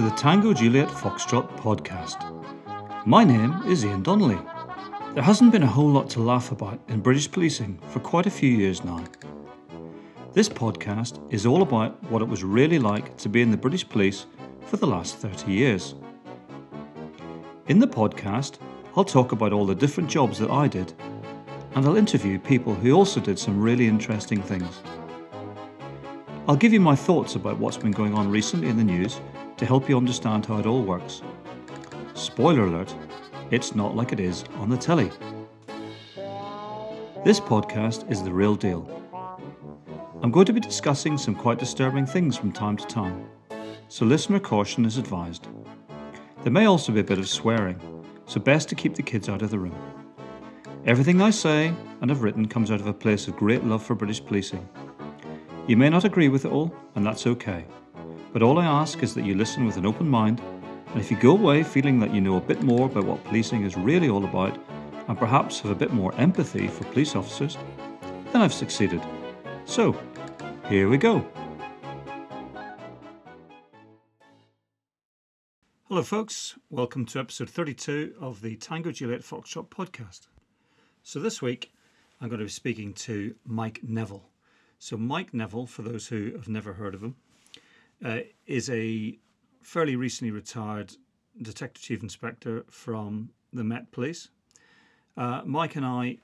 to the Tango Juliet Foxtrot podcast. My name is Ian Donnelly. There hasn't been a whole lot to laugh about in British policing for quite a few years now. This podcast is all about what it was really like to be in the British police for the last 30 years. In the podcast, I'll talk about all the different jobs that I did, and I'll interview people who also did some really interesting things. I'll give you my thoughts about what's been going on recently in the news to help you understand how it all works. Spoiler alert, it's not like it is on the telly. This podcast is the real deal. I'm going to be discussing some quite disturbing things from time to time, so listener caution is advised. There may also be a bit of swearing, so best to keep the kids out of the room. Everything I say and have written comes out of a place of great love for British policing. You may not agree with it all, and that's okay. But all I ask is that you listen with an open mind, and if you go away feeling that you know a bit more about what policing is really all about, and perhaps have a bit more empathy for police officers, then I've succeeded. So, here we go. Hello, folks. Welcome to episode 32 of the Tango Juliet Foxtrot podcast. So, this week I'm going to be speaking to Mike Neville. So, Mike Neville, for those who have never heard of him, uh, is a fairly recently retired Detective Chief Inspector from the Met Police. Uh, Mike and I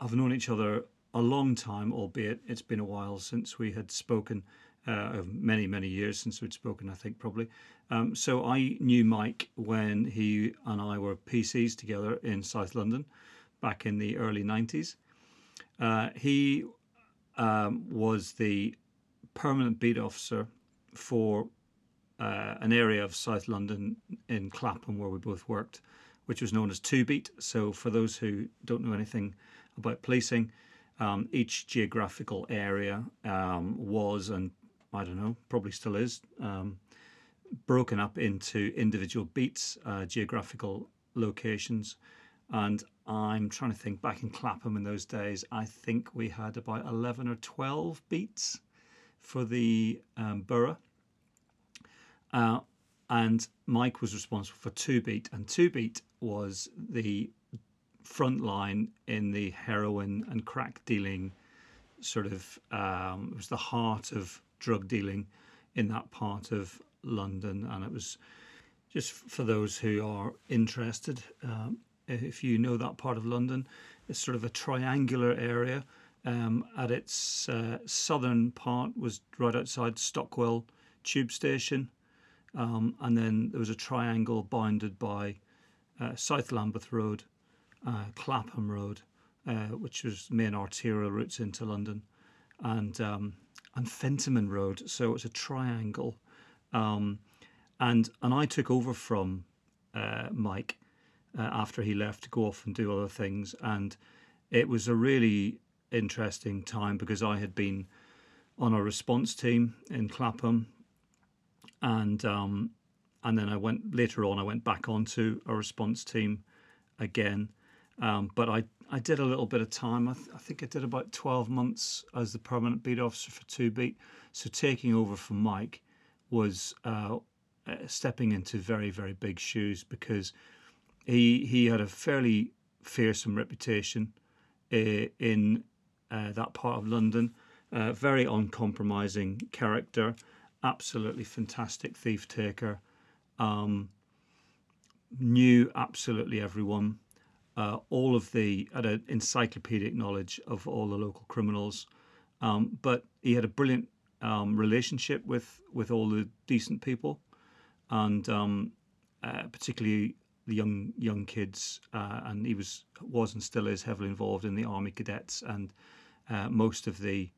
have known each other a long time, albeit it's been a while since we had spoken, uh, many, many years since we'd spoken, I think, probably. Um, so I knew Mike when he and I were PCs together in South London back in the early 90s. Uh, he um, was the permanent beat officer for uh, an area of South London in Clapham where we both worked, which was known as Two Beat. So, for those who don't know anything about policing, um, each geographical area um, was, and I don't know, probably still is, um, broken up into individual beats, uh, geographical locations. And I'm trying to think back in Clapham in those days, I think we had about 11 or 12 beats for the um, borough. Uh, and Mike was responsible for Two Beat, and Two Beat was the front line in the heroin and crack dealing sort of, um, it was the heart of drug dealing in that part of London. And it was just for those who are interested. Um, if you know that part of London, it's sort of a triangular area. Um, at its uh, southern part was right outside Stockwell tube station, um, and then there was a triangle bounded by uh, South Lambeth Road, uh, Clapham Road, uh, which was main arterial routes into London, and um, and Fentiman Road. So it's a triangle, um, and and I took over from uh, Mike uh, after he left to go off and do other things. And it was a really interesting time because I had been on a response team in Clapham, and um, and then I went later on. I went back onto a response team again, um, but I I did a little bit of time. I, th- I, think I did about twelve months as the permanent beat officer for Two Beat. So taking over from Mike was uh, stepping into very very big shoes because he he had a fairly fearsome reputation uh, in uh, that part of London. Uh, very uncompromising character, absolutely fantastic thief taker. Um, knew absolutely everyone. Uh, all of the had an encyclopedic knowledge of all the local criminals, um, but he had a brilliant um, relationship with with all the decent people, and um, uh, particularly the young young kids, uh, and he was was and still is heavily involved in the army cadets, and uh, most of the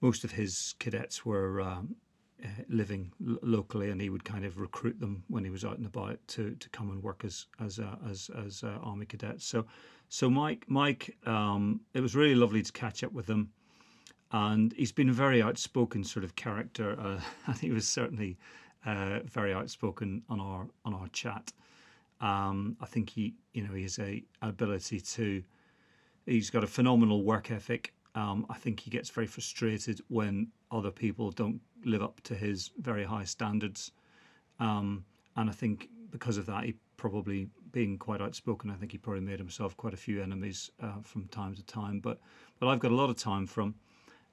most of his cadets were um, uh, living l- locally, and he would kind of recruit them when he was out and about to, to come and work as as uh, as as uh, army cadets. So so Mike Mike, um, it was really lovely to catch up with him, and he's been a very outspoken sort of character. Uh, and he was certainly uh, very outspoken on our on our chat. Um, I think he, you know, he has a ability to he's got a phenomenal work ethic. Um, I think he gets very frustrated when other people don't live up to his very high standards. Um, and I think because of that, he probably being quite outspoken. I think he probably made himself quite a few enemies uh, from time to time. But but I've got a lot of time from,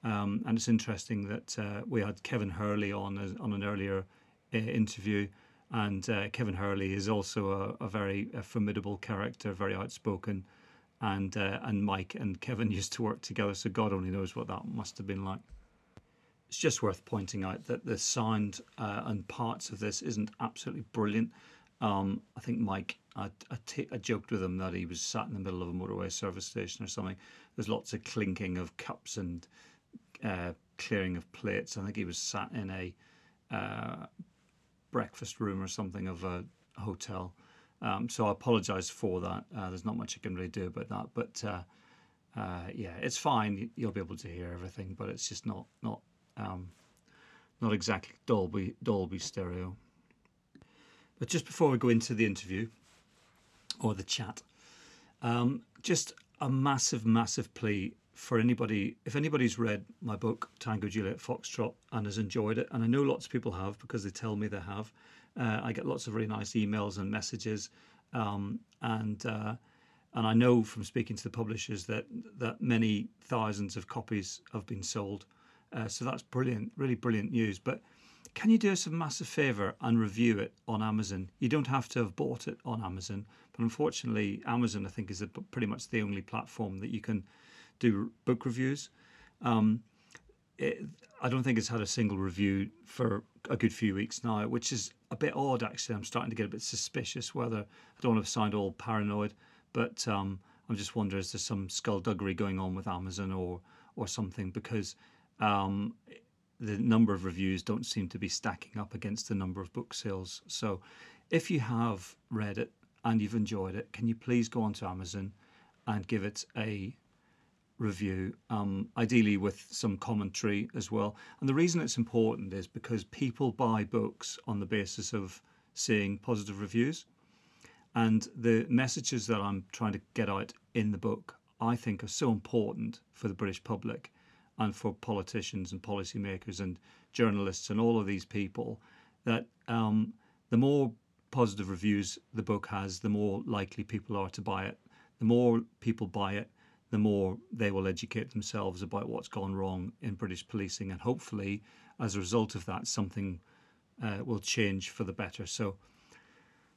um, and it's interesting that uh, we had Kevin Hurley on as, on an earlier uh, interview, and uh, Kevin Hurley is also a, a very a formidable character, very outspoken. And uh, and Mike and Kevin used to work together, so God only knows what that must have been like it's just worth pointing out that the sound uh, and parts of this isn't absolutely brilliant. Um, I think Mike, I, I, t- I joked with him that he was sat in the middle of a motorway service station or something. There's lots of clinking of cups and uh, clearing of plates. I think he was sat in a uh, breakfast room or something of a hotel. Um, so I apologise for that. Uh, there's not much I can really do about that, but uh, uh, yeah, it's fine. You'll be able to hear everything, but it's just not not um, not exactly Dolby Dolby stereo. But just before we go into the interview or the chat, um, just a massive, massive plea for anybody. If anybody's read my book Tango Juliet Foxtrot and has enjoyed it, and I know lots of people have because they tell me they have. Uh, I get lots of really nice emails and messages, um, and uh, and I know from speaking to the publishers that that many thousands of copies have been sold. Uh, so that's brilliant, really brilliant news. But can you do us a massive favor and review it on Amazon? You don't have to have bought it on Amazon, but unfortunately, Amazon I think is a, pretty much the only platform that you can do book reviews. Um, it, I don't think it's had a single review for a good few weeks now, which is a bit odd actually. I'm starting to get a bit suspicious whether I don't want to sound all paranoid, but um, I'm just wondering is there some skullduggery going on with Amazon or or something because um, the number of reviews don't seem to be stacking up against the number of book sales. So, if you have read it and you've enjoyed it, can you please go onto Amazon and give it a review, um, ideally with some commentary as well. And the reason it's important is because people buy books on the basis of seeing positive reviews. And the messages that I'm trying to get out in the book, I think, are so important for the British public and for politicians and policymakers and journalists and all of these people that um, the more positive reviews the book has, the more likely people are to buy it. The more people buy it, the more they will educate themselves about what's gone wrong in British policing. And hopefully, as a result of that, something uh, will change for the better. So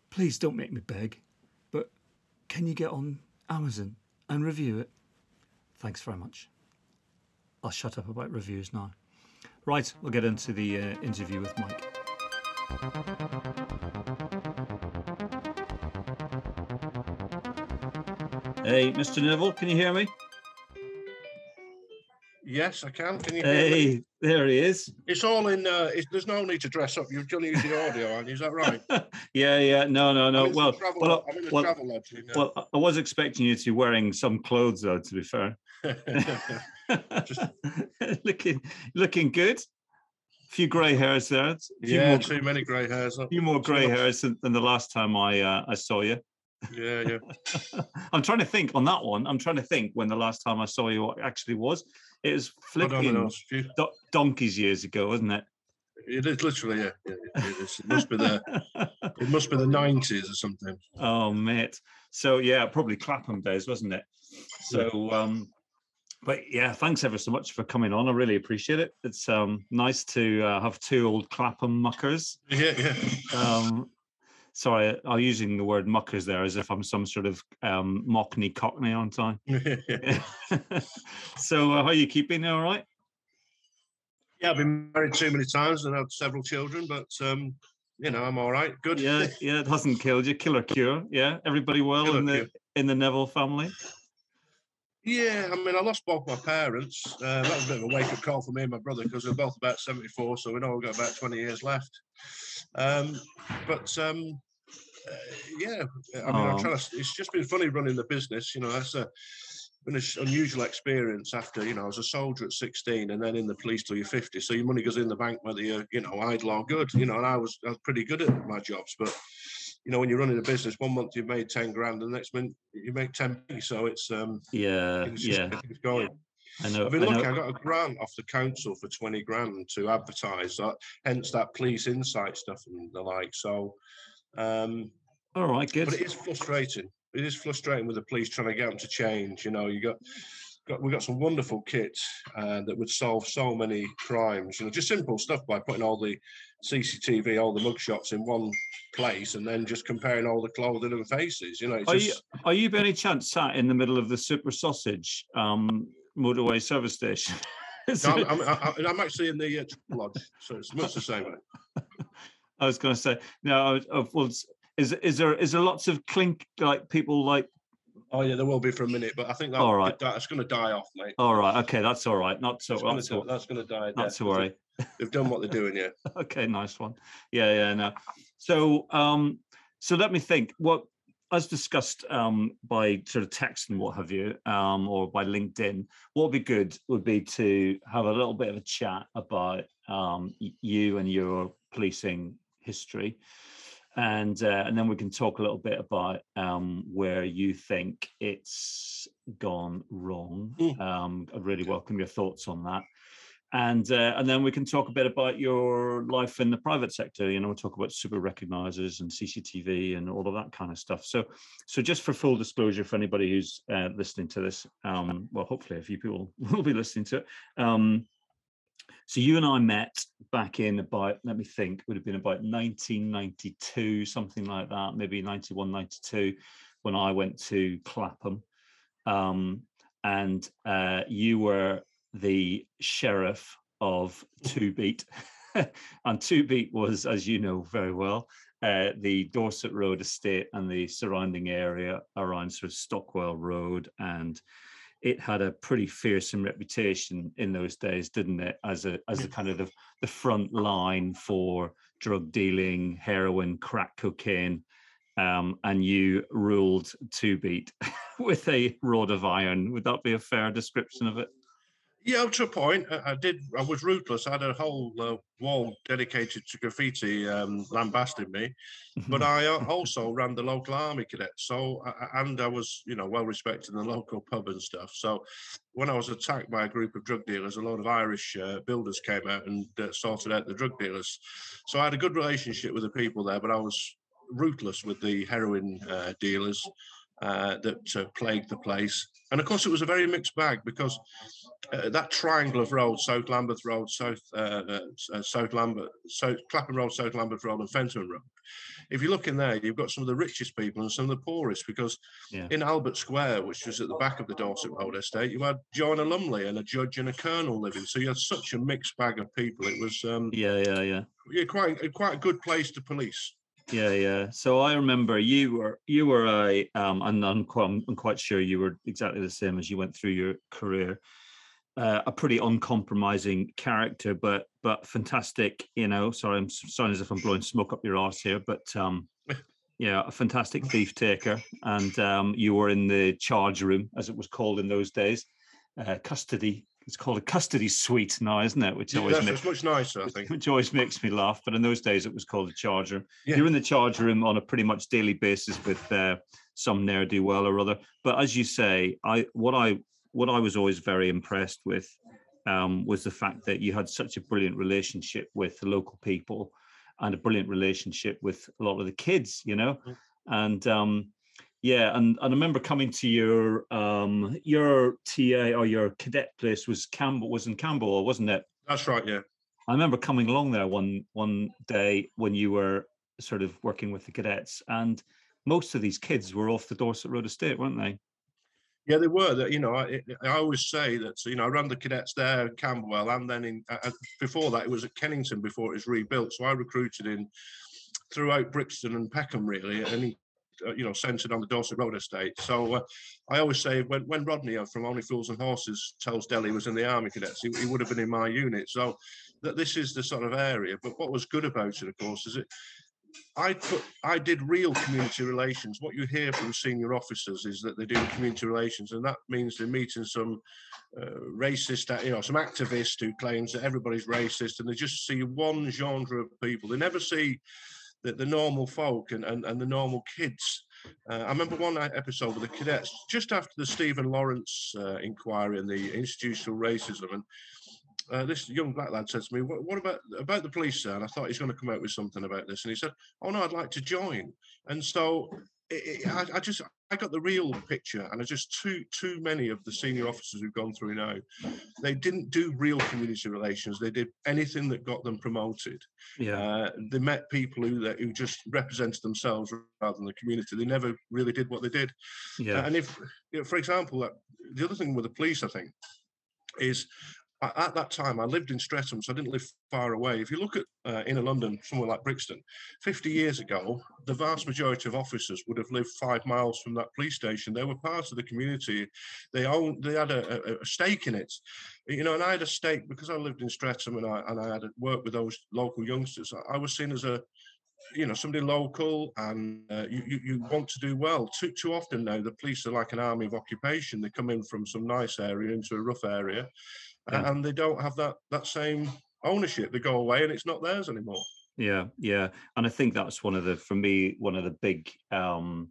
please don't make me beg, but can you get on Amazon and review it? Thanks very much. I'll shut up about reviews now. Right, we'll get into the uh, interview with Mike. Hey, Mr. Neville, can you hear me? Yes, I can. Can you Hey, there he is. It's all in. Uh, it's, there's no need to dress up. You've done use the audio, aren't you? Is that right? yeah, yeah. No, no, no. I'm in Well, the travel, well, I'm in the well, Travelodge. in, uh, well, I was expecting you to be wearing some clothes, though. To be fair, Just- looking looking good. A few grey hairs there. A few yeah, more, too many grey hairs. few more grey much. hairs than, than the last time I uh, I saw you. Yeah, yeah. I'm trying to think on that one. I'm trying to think when the last time I saw you actually was. It was flipping know. Do- donkeys years ago, wasn't it? It is literally. Yeah, yeah it, is. it must be the. It must be the nineties or something. oh, mate. So yeah, probably Clapham days, wasn't it? So, um, but yeah, thanks ever so much for coming on. I really appreciate it. It's um, nice to uh, have two old Clapham muckers. Yeah, yeah. Um, sorry, I'm using the word muckers there as if I'm some sort of um, Mockney Cockney, aren't I? so, uh, how are you keeping? All right? Yeah, I've been married too many times and had several children, but um, you know, I'm all right. Good. Yeah, yeah. It hasn't killed you. Killer cure. Yeah. Everybody well Killer in the cure. in the Neville family. Yeah, I mean, I lost both my parents. Uh, that was a bit of a wake up call for me and my brother because we're both about 74, so we know we've got about 20 years left. Um, but um, yeah, I mean. I'm trying to, it's just been funny running the business. You know, that's a been an unusual experience after, you know, I was a soldier at 16 and then in the police till you're 50. So your money goes in the bank whether you're, you know, idle or good, you know, and I was, I was pretty good at my jobs. But you know, when you're running a business, one month you've made 10 grand, and the next month you make 10 So it's, um, yeah, it's just, yeah. it's going. I know. I've been I lucky. know. I got a grant off the council for 20 grand to advertise. So hence that police insight stuff and the like. So, um, All right, good. but it is frustrating. It is frustrating with the police trying to get them to change. You know, you got, got we've got some wonderful kits uh, that would solve so many crimes. You know, just simple stuff by putting all the CCTV, all the mugshots in one place, and then just comparing all the clothing and faces. You know, Are you just, are you by any chance sat in the middle of the Super Sausage um, motorway service station? No, I'm, I'm, I'm- I'm actually in the uh, lodge, so it's much the same. I was going to say no. I- I- Well, is is there is there lots of clink like people like? Oh yeah, there will be for a minute, but I think that, All right. that's going to die off, mate. All right, okay, that's all right. Not so That's going to to, that's going to die. not to worry. they- They've done what they're doing, yeah. okay, nice one. Yeah, yeah, no. So, um, so let me think. What, as discussed um, by sort of text and what have you, um, or by LinkedIn, what would be good would be to have a little bit of a chat about um, you and your policing history, and uh, and then we can talk a little bit about um, where you think it's gone wrong. Mm. Um, I really welcome your thoughts on that and uh, and then we can talk a bit about your life in the private sector. You know, we'll talk about super recognizers and CCTV and all of that kind of stuff. So, so just for full disclosure, for anybody who's uh, listening to this, um, well, hopefully a few people will be listening to it. So you and I met back in about, let me think, would have been about 1992, something like that, maybe 91, 92, when I went to Clapham. Um, and uh, you were the sheriff of Two Beat. and Two Beat was, as you know very well, uh, the Dorset Road estate and the surrounding area around sort of Stockwell Road. And it had a pretty fearsome reputation in those days, didn't it? As a as a kind of the, the front line for drug dealing, heroin, crack cocaine. Um, and you ruled Two Beat with a rod of iron. Would that be a fair description of it? Yeah, to a point. I, I did. I was ruthless. I had a whole uh, wall dedicated to graffiti, um, lambasting me. But I uh, also ran the local army cadets. So, and I was, you know, well respected in the local pub and stuff. So, when I was attacked by a group of drug dealers, a lot of Irish uh, builders came out and uh, sorted out the drug dealers. So, I had a good relationship with the people there, but I was ruthless with the heroin uh, dealers uh, that uh, plagued the place. And of course, it was a very mixed bag because uh, that triangle of roads, South Lambeth Road, South uh, uh, South Lambeth, South Clapham Road, South Lambeth Road, and Fenton Road. If you look in there, you've got some of the richest people and some of the poorest. Because Yeah. in Albert Square, which was at the back of the Dorset Road estate, you had Joanna Lumley and a judge and a colonel living. So you had such a mixed bag of people. It was um, Yeah, yeah, yeah. yeah, quite quite a good place to police. Yeah, yeah. So I remember you were you were a um, and I'm quite, I'm quite sure you were exactly the same as you went through your career. Uh, a pretty uncompromising character, but but fantastic. You know, sorry, I'm sounding as if I'm blowing smoke up your arse here, but um, yeah, a fantastic thief taker, and um, you were in the charge room, as it was called in those days, uh, custody. It's called a custody suite now, isn't it? Which always that's, makes much nicer, I think. which always makes me laugh. But in those days, it was called a charge room. Yeah. You're in the charge room on a pretty much daily basis with uh, some ne'er do well or other. But as you say, I what I what I was always very impressed with um, was the fact that you had such a brilliant relationship with the local people and a brilliant relationship with a lot of the kids. You know, Mm. and um, yeah, and, and I remember coming to your um, your TA or your cadet place was Camberwell was in Camberwell, wasn't it? That's right. Yeah. I remember coming along there one one day when you were sort of working with the cadets, and most of these kids were off the Dorset Road estate, weren't they? Yeah, they were. That you know, I, I always say that you know I ran the cadets there, at Camberwell, and then in uh, before that it was at Kennington before it was rebuilt. So I recruited in throughout Brixton and Peckham really, and he, uh, you know centred on the Dorset Road estate. So uh, I always say when when Rodney from Only Fools and Horses tells Delhi was in the Army Cadets, he, he would have been in my unit. So that this is the sort of area. But what was good about it, of course, is it. I put, I did real community relations. What you hear from senior officers is that they're doing community relations, and that means they're meeting some uh, racist, uh, you know, some activist who claims that everybody's racist, and they just see one genre of people. They never see the, the normal folk and, and, and the normal kids. Uh, I remember one episode with the cadets just after the Stephen Lawrence uh, inquiry and the institutional racism, and uh, this young black lad said to me, what, what, about about the police, sir? And I thought he's going to come out with something about this. And he said, Oh no, I'd like to join. And so it, it, I, I, just I got the real picture, and it's just too too many of the senior officers who've gone through now. They didn't do real community relations. They did anything that got them promoted. Yeah, uh, they met people who who just represented themselves rather than the community. They never really did what they did. Yeah, uh, and if you know, for example, the other thing with the police, I think, is at that time, I lived in Streatham, so I didn't live far away. If you look at uh, inner London, somewhere like Brixton, 50 years ago, the vast majority of officers would have lived five miles from that police station. They were part of the community. They owned, they had a, a, stake in it, you know. And I had a stake because I lived in Streatham and I and I had worked with those local youngsters. I was seen as a you know somebody local and uh, you, you, you want to do well too too often now the police are like an army of occupation they come in from some nice area into a rough area yeah. and they don't have that that same ownership. They go away and it's not theirs anymore. Yeah, yeah, and I think that's one of the, for me, one of the big, um,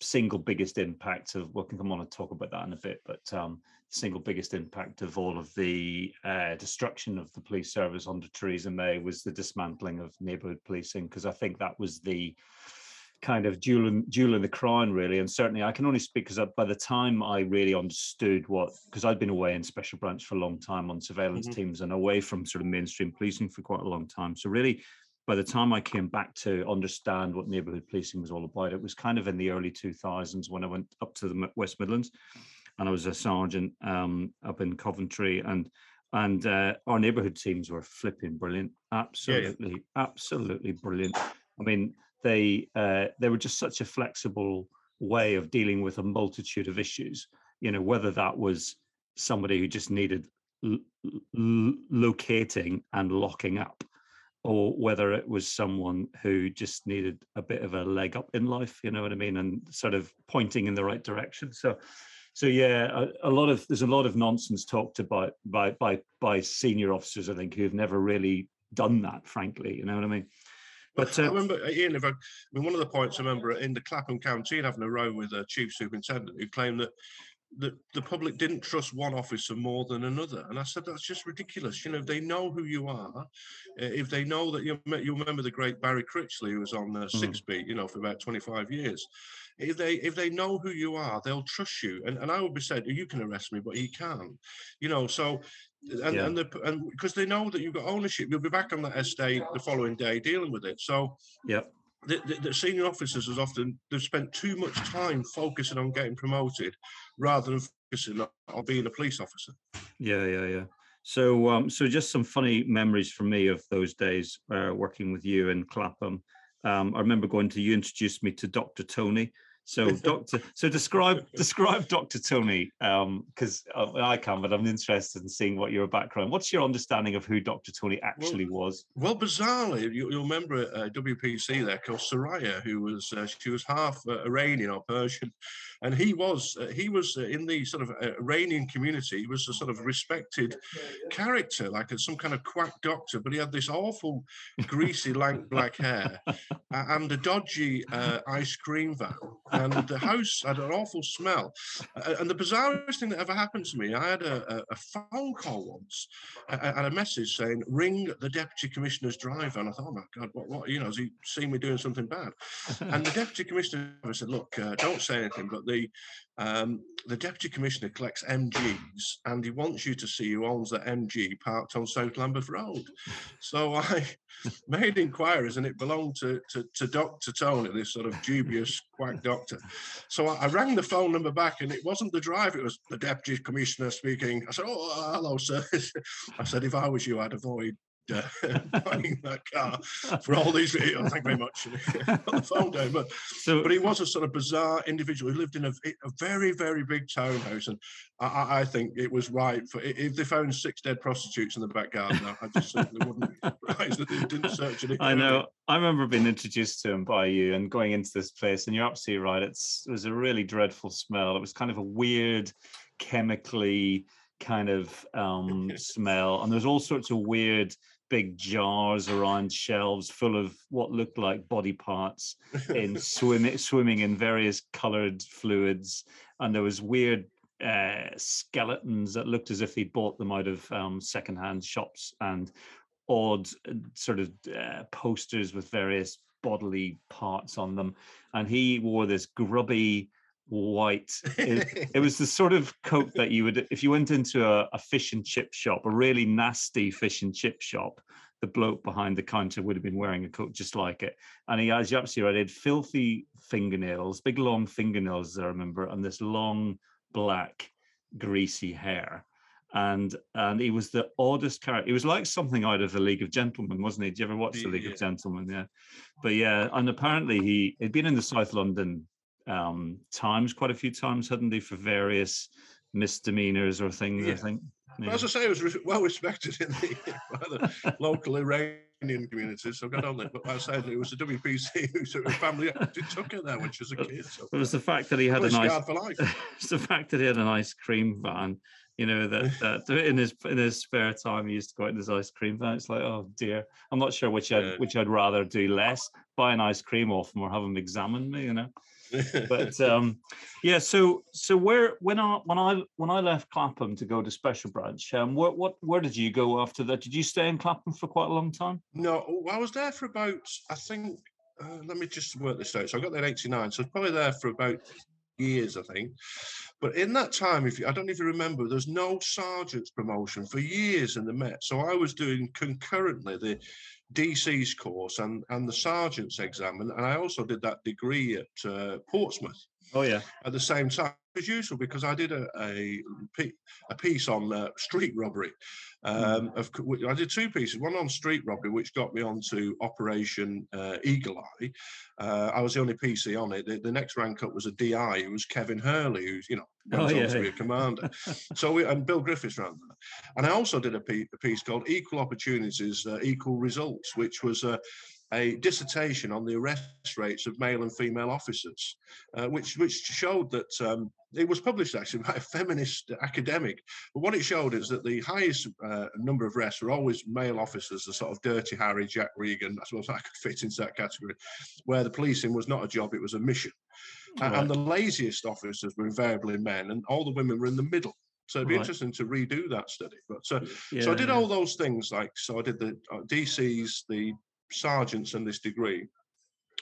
single biggest impact of. We can come on and talk about that in a bit, but um, single biggest impact of all of the uh, destruction of the police service under Theresa May was the dismantling of neighbourhood policing, because I think that was the kind of jewel in, the crown, really. And certainly, I can only speak because by the time I really understood what, because I'd been away in special branch for a long time on surveillance mm-hmm. teams and away from sort of mainstream policing for quite a long time. So really, by the time I came back to understand what neighbourhood policing was all about, it was kind of in the early 2000s when I went up to the West Midlands, and I was a sergeant um, up in Coventry, and and uh, our neighbourhood teams were flipping brilliant, absolutely, yeah, yeah. absolutely brilliant. I mean, they uh, they were just such a flexible way of dealing with a multitude of issues. You know, whether that was somebody who just needed l- l- locating and locking up, or whether it was someone who just needed a bit of a leg up in life. You know what I mean, and sort of pointing in the right direction. So. So yeah, a, a lot of there's a lot of nonsense talked about by by by senior officers, I think, who've never really done that. Frankly, you know what I mean. But uh, I remember, uh, Ian, if I, I mean, one of the points I remember in the Clapham canteen having a row with a chief superintendent who claimed that the, the public didn't trust one officer more than another. And I said, that's just ridiculous. You know, they know who you are. Uh, if they know that you you remember the great Barry Critchley, who was on uh, mm. Six Beat, you know, for about 25 years. If they if they know who you are, they'll trust you. And and I would be said, you can arrest me, but he can't. You know, so and yeah. and the and because they know that you've got ownership, you'll be back on that estate the following day dealing with it. So yeah. The, the, the, senior officers has often they've spent too much time focusing on getting promoted rather than focusing on being a police officer. Yeah, yeah, yeah. So, um, so just some funny memories for me of those days uh, working with you in Clapham. Um, I remember going to you introduced me to Dr. Tony, so, Doctor, so describe describe Doctor Tony, because um, uh, I can, but I'm interested in seeing what your background. What's your understanding of who Doctor Tony actually well, was? Well, bizarrely, you, will remember uh, WPC there, called Soraya, who was uh, she was half uh, Iranian or Persian, and he was uh, he was uh, in the sort of Iranian community. He was a sort of respected character, like a, some kind of quack doctor, but he had this awful, greasy, lank black hair and a dodgy ice cream van and the house had an awful smell. and the bizarrest thing that ever happened to me, I had a, a phone call once and a message saying, ring the deputy commissioner's driver. And I thought, oh my God, what, what, you know, has he seen me doing something bad? and the deputy commissioner said, look, uh, don't say anything, but the um, the deputy commissioner collects MGs and he wants you to see who owns that MG parked on South Lambeth Road. So I made inquiries and it belonged to, to, to Dr. Tony, this sort of dubious quack doctor. So I, I, rang the phone number back and it wasn't the driver, it was the deputy commissioner speaking. I said, Oh, hello, sir. I said, if I was you, I'd avoid uh, buying that car for all these videos. Thank you very much. on the phone down, but so, but he was a sort of bizarre individual. He lived in a, a very very big townhouse, and I, I, think it was right for if they found six dead prostitutes in the back garden. I just certainly wouldn't surprised that they didn't search it. I know. I remember being introduced to him by you and going into this place, and you're absolutely right. It's it was a really dreadful smell. It was kind of a weird, chemically kind of um, smell, and there's all sorts of weird big jars around shelves full of what looked like body parts in swimming swimming in various colored fluids. And there was weird uh, skeletons that looked as if he'd bought them out of um, secondhand shops and odd sort of uh, posters with various bodily parts on them. And he wore this grubby white. It, it, was the sort of coat that you would, if you went into a, a, fish and chip shop, a really nasty fish and chip shop, the bloke behind the counter would have been wearing a coat just like it. And he, as you absolutely right, he had filthy fingernails, big long fingernails, I remember, and this long black greasy hair. And and he was the oddest character. He was like something out of the League of Gentlemen, wasn't he? Did you ever watch the League yeah. of Gentlemen? Yeah. But yeah, and apparently he had been in the South London um, times quite a few times, hadn't he, for various misdemeanors or things? Yeah. I think. Yeah. As I say, it was well respected in the, the local Iranian communities. So got on there. but I said it was the WPC who sort of family took it there when she was a kid. So. It was the fact that he had a nice. it's the fact that he had an ice cream van. You know that, that in his in his spare time he used to go out in his ice cream van. It's like, oh dear, I'm not sure which I'd which I'd rather do less: buy an ice cream off him or have him examine me. You know but um, yeah, so so where when I when I when I left Clapham to go to Special Branch, um, where what where did you go after that? Did you stay in Clapham for quite a long time? No, I was there for about I think. Uh, let me just work this out. So I got there in '89, so I was probably there for about years, I think. But in that time, if you, I don't if you remember, there's no sergeant's promotion for years in the Met. So I was doing concurrently the DC's course and, and the sergeant's exam. And, and I also did that degree at uh, Portsmouth. Oh, yeah. At the same time. It's useful because I did a, a, a piece on uh, street robbery. Hmm. Um, of, I did two pieces, one on street robbery, which got me onto Operation uh, Eagle Eye. Uh, I was the only PC on it. The, the, next rank up was a DI, It was Kevin Hurley, who's, you know, oh, yeah. to be a commander. so we, and Bill Griffiths ran that. And I also did a, piece called Equal Opportunities, uh, Equal Results, which was uh, a dissertation on the arrest rates of male and female officers, uh, which which showed that um, it was published actually by a feminist academic. But what it showed is that the highest uh, number of arrests were always male officers, the sort of Dirty Harry, Jack Regan. I suppose I could fit into that category, where the policing was not a job; it was a mission. Right. And the laziest officers were invariably men, and all the women were in the middle. So it'd be right. interesting to redo that study. But uh, yeah, so I did yeah. all those things, like so I did the uh, DCs, the sergeants and this degree.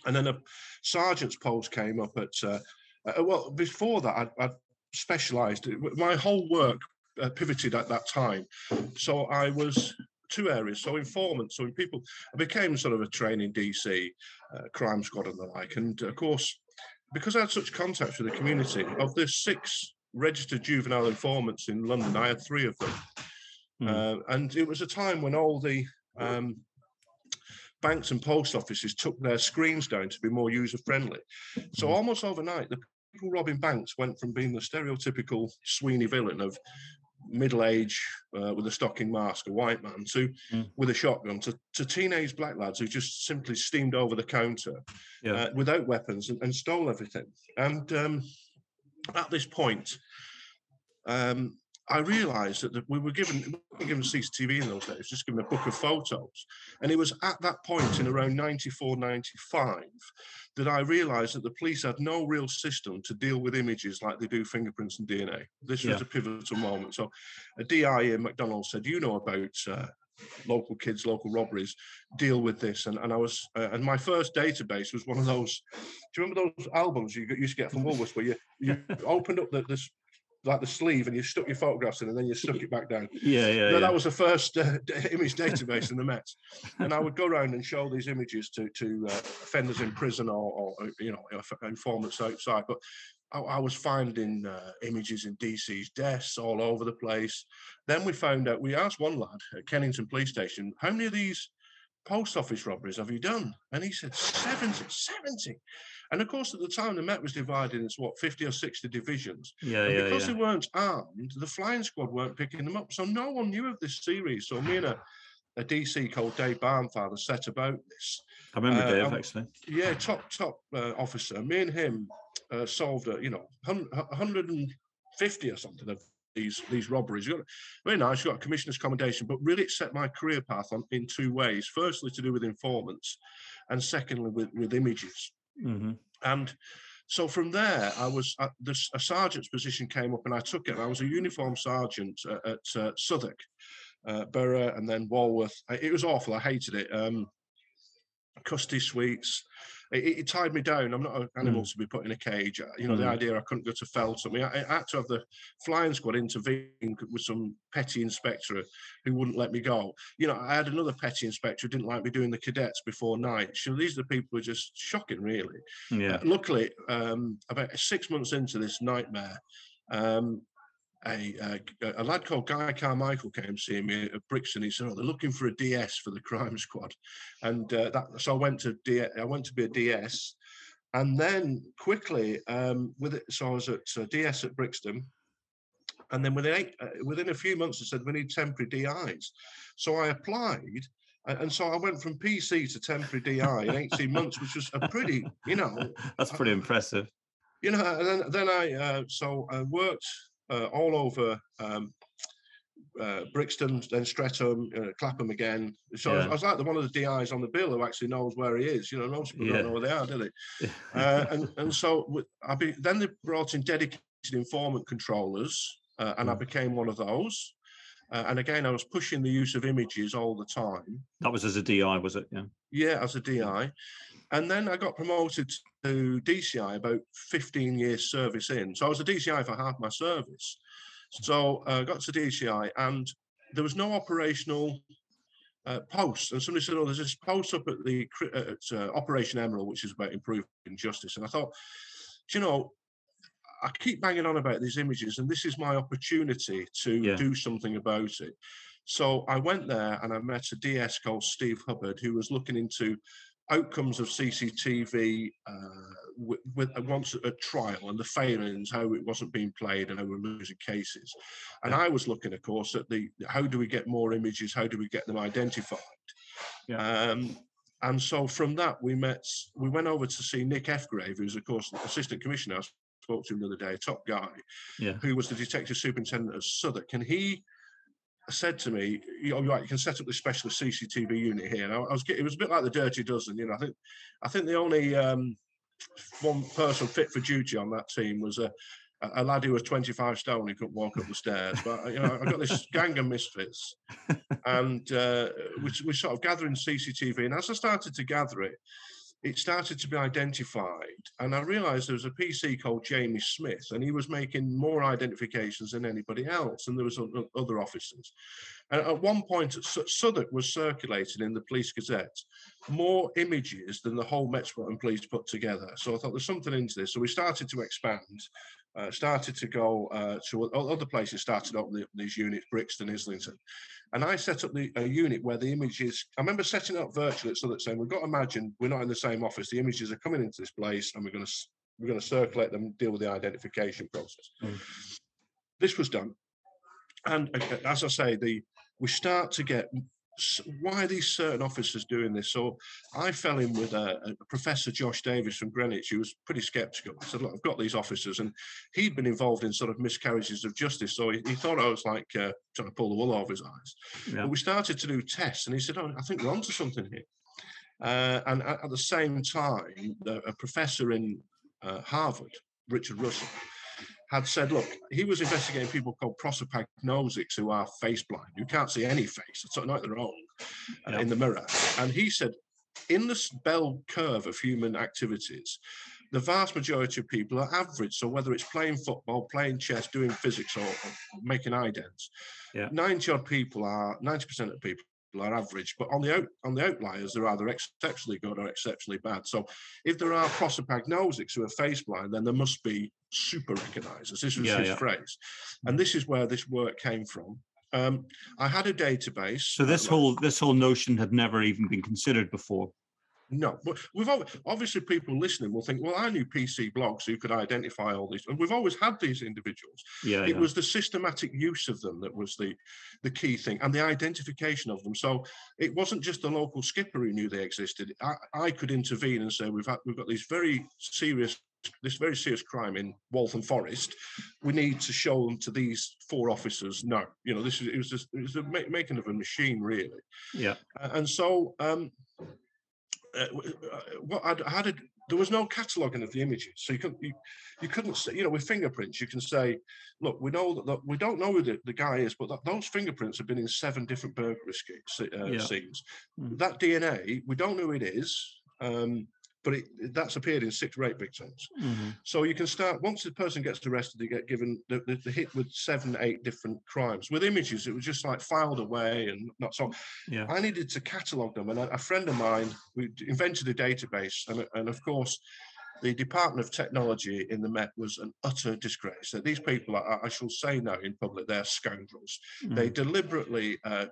And then a sergeant's post came up at, uh, uh, well, before that, I, I specialized. My whole work uh, pivoted at that time. So I was two areas. So informant, so in people, I became sort of a training DC, uh, crime squad and the like. And of course, because I had such contact with the community, of the six registered juvenile informants in London, I had three of them. Mm. Uh, and it was a time when all the um, banks and post offices took their screens down to be more user friendly. So mm-hmm. almost overnight, the people robbing banks went from being the stereotypical Sweeney villain of middle age uh, with a stocking mask, a white man, to mm. with a shotgun, to, to teenage black lads who just simply steamed over the counter yeah. uh, without weapons and, and, stole everything. And um, at this point, um, I realised that we were given we were given CCTV in those days, just given a book of photos, and it was at that point in around 94, 95 that I realised that the police had no real system to deal with images like they do fingerprints and DNA. This yeah. was a pivotal moment. So, a DI in McDonald's said, "You know about." Uh, local kids, local robberies, deal with this. And, and I was, uh, and my first database was one of those. Do you remember those albums you used to get from Woolworths where you you opened up the, this like the sleeve and you stuck your photographs in and then you stuck it back down. Yeah, yeah. yeah. That was the first uh, image database in the Met. And I would go around and show these images to to uh, offenders in prison or, or, uh, you know informants outside. But I, I was finding uh, images in DC's desks all over the place. Then we found out. We asked one lad at Kennington Police Station, "How many of these post office robberies have you done?" And he said, 70, 70. And of course, at the time, the Met was divided into what, 50 or 60 divisions. Yeah, and yeah. Because yeah. they weren't armed, the flying squad weren't picking them up. So no one knew of this series. So me and a, a DC called Dave Barnfather set about this. I remember uh, Dave, actually. Yeah, top, top uh, officer. Me and him uh, solved, a, you know, 150 or something of these these robberies. You got very nice. You got a commissioner's commendation, but really it set my career path on in two ways. Firstly, to do with informants, and secondly with with images. Mm-hmm. And so from there, I was at this, a sergeant's position came up, and I took it. I was a uniform sergeant at, at uh, Southwark, uh, Borough, and then Walworth. It was awful. I hated it. Um, custody suites. It, it, tied me down. I'm not an animal mm. to be put in a cage. You know, mm. the idea I couldn't go to Feltham. I, I, had to have the flying squad intervene with some petty inspector who wouldn't let me go. You know, I had another petty inspector who didn't like me doing the cadets before night. So these are the people who are just shocking, really. Yeah. Uh, luckily, um, about six months into this nightmare, um, a, a, a, lad called Guy Carmichael came to see me at Brixton. He said, "Oh, they're looking for a DS for the crime squad," and uh, that, so I went to D, I went to be a DS, and then quickly um, with it, so I was at uh, DS at Brixton, and then within eight, uh, within a few months, I said we need temporary DIs, so I applied. And so I went from PC to temporary DI in 18 months, which was a pretty, you know. That's pretty impressive. You know, and then, then I, uh, so I worked uh, all over um, uh, Brixton, then Streatham, uh, Clapham again. So yeah. I, was, I, was, like the one of the DIs on the bill who actually knows where he is. You know, most people yeah. don't know where they are, do they? uh, and and so I be, then they brought in dedicated informant controllers, uh, and I mm. became one of those. Uh, and again, I was pushing the use of images all the time. That was as a DI, was it? Yeah. Yeah, as a DI. And then I got promoted to DCI about 15 years service in. So I was a DCI for half my service. So I uh, got to DCI and there was no operational uh, post. And somebody said, oh, there's this post up at the at, uh, Operation Emerald, which is about improving justice. And I thought, you know, I keep banging on about these images, and this is my opportunity to yeah. do something about it. So I went there and I met a DS called Steve Hubbard, who was looking into outcomes of CCTV uh, with, with uh, once a trial and the failings, how it wasn't being played and how we're losing cases. And I was looking, of course, at the how do we get more images? How do we get them identified? Yeah. Um, and so from that, we met. We went over to see Nick Ephgrave, who's of course the assistant commissioner. I spoke to him the other day, a top guy, yeah. who was the detective superintendent of Southwark, and he said to me, you know, right, you can set up this specialist CCTV unit here. And I, was getting, it was a bit like the Dirty Dozen, you know. I think, I think the only um, one person fit for duty on that team was a, a lad who was 25 stone. He couldn't walk up the stairs. But you know, I got this gang of misfits, and uh, we, we sort of gathering CCTV. And as I started to gather it, it started to be identified. And I realized there was a PC called Jamie Smith, and he was making more identifications than anybody else. And there was other officers. And at one point, Southwark was circulating in the Police Gazette more images than the whole Metropolitan Police put together. So I thought there's something into this. So we started to expand, uh, started to go uh, to other places, started up these units, Brixton, Islington. And I set up the, a unit where the images, I remember setting up virtually so that saying, we've got to imagine we're not in the same office. The images are coming into this place and we're going to, we're going to circulate them, deal with the identification process. Mm. This was done. And as I say, the we start to get why are these certain officers doing this? So I fell in with a, a, Professor Josh Davis from Greenwich, who was pretty skeptical. I said, look, I've got these officers, and he'd been involved in sort of miscarriages of justice. So he, he thought I was like uh, trying to pull the wool over his eyes. Yeah. But we started to do tests, and he said, oh, I think we're onto something here. Uh, and at, at, the same time, a professor in uh, Harvard, Richard Russell, had said, look, he was investigating people called prosopagnosics who are face blind, who can't see any face, it's not their own, uh, in the mirror. And he said, in this bell curve of human activities, the vast majority of people are average. So whether it's playing football, playing chess, doing physics, or, or making idents, yeah. 90 odd people are 90% of people are average, but on the out, on the outliers, they're either exceptionally good or exceptionally bad. So, if there are prosopagnosics who are face blind, then there must be super recognizers. This was yeah, his yeah. phrase, and this is where this work came from. Um, I had a database. So this whole this whole notion had never even been considered before. No, but we've obviously people listening will think, well, I knew PC blogs who could identify all these, and we've always had these individuals. Yeah, it yeah. was the systematic use of them that was the the key thing, and the identification of them. So it wasn't just the local skipper who knew they existed. I, I could intervene and say, we've had, we've got these very serious this very serious crime in Waltham Forest, we need to show them to these four officers. No, you know, this is it was just it was a making of a machine, really. Yeah. and so um, uh, uh, what I'd, I had a, there was no cataloging of the images, so you couldn't you, you couldn't say you know with fingerprints you can say, look, we know that, that we don't know who the, the guy is, but that, those fingerprints have been in seven different burglary uh, yeah. scenes. Mm. That DNA, we don't know who it is. Um, but it, that's appeared in six rape victims. Mm-hmm. So you can start once the person gets arrested, they get given the, the, the, hit with seven, eight different crimes with images. It was just like filed away and not so. Yeah. I needed to catalogue them, and a, a friend of mine we invented a database, and, and of course the Department of Technology in the Met was an utter disgrace. That these people, I, I, shall say now in public, they're scoundrels. Mm. They deliberately uh,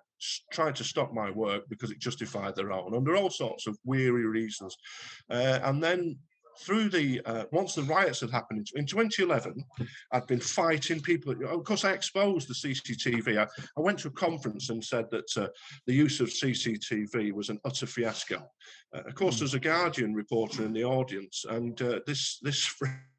tried to stop my work because it justified their own under all sorts of weary reasons. Uh, and then through the uh, once the riots had happened in 2011, I'd been fighting people. Of course, I exposed the CCTV. I, I went to a conference and said that uh, the use of CCTV was an utter fiasco. Uh, of course, hmm. there's a Guardian reporter in the audience, and uh, this this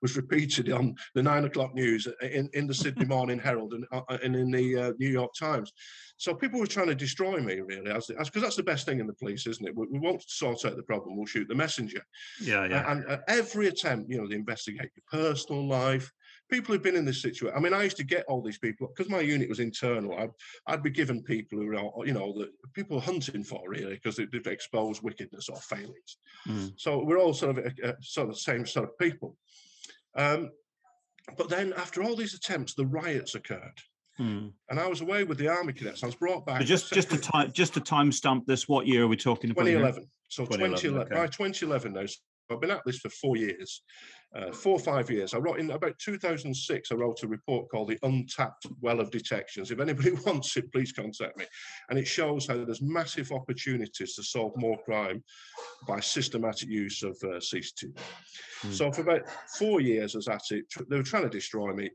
was repeated on the nine o'clock news uh, in, in the Sydney Morning Herald and, uh, and in the New York Times. So people were trying to destroy me, really, as because that's the best thing in the police, isn't it? We, we, won't sort out the problem; we'll shoot the messenger. Yeah, yeah. And, and every attempt, you know, they investigate your personal life. People who've been in this situation. I mean, I used to get all these people because my unit was internal. I'd, I'd be given people who are, you know, the people hunting for really because they've exposed wickedness or failings. Mm. So we're all sort of a, a, sort of the same sort of people. Um, but then after all these attempts, the riots occurred. Hmm. And I was away with the army cadets. I was brought back. Just just to time just to timestamp this, what year are we talking about? 2011. Here? So 2011, 2011 okay. by 2011 now. I've been at this for four years, uh, four or five years. I wrote in about 2006. I wrote a report called "The Untapped Well of Detections." If anybody wants it, please contact me. And it shows how there's massive opportunities to solve more crime by systematic use of uh, CCTV. Hmm. So for about four years, I was at it. They were trying to destroy me.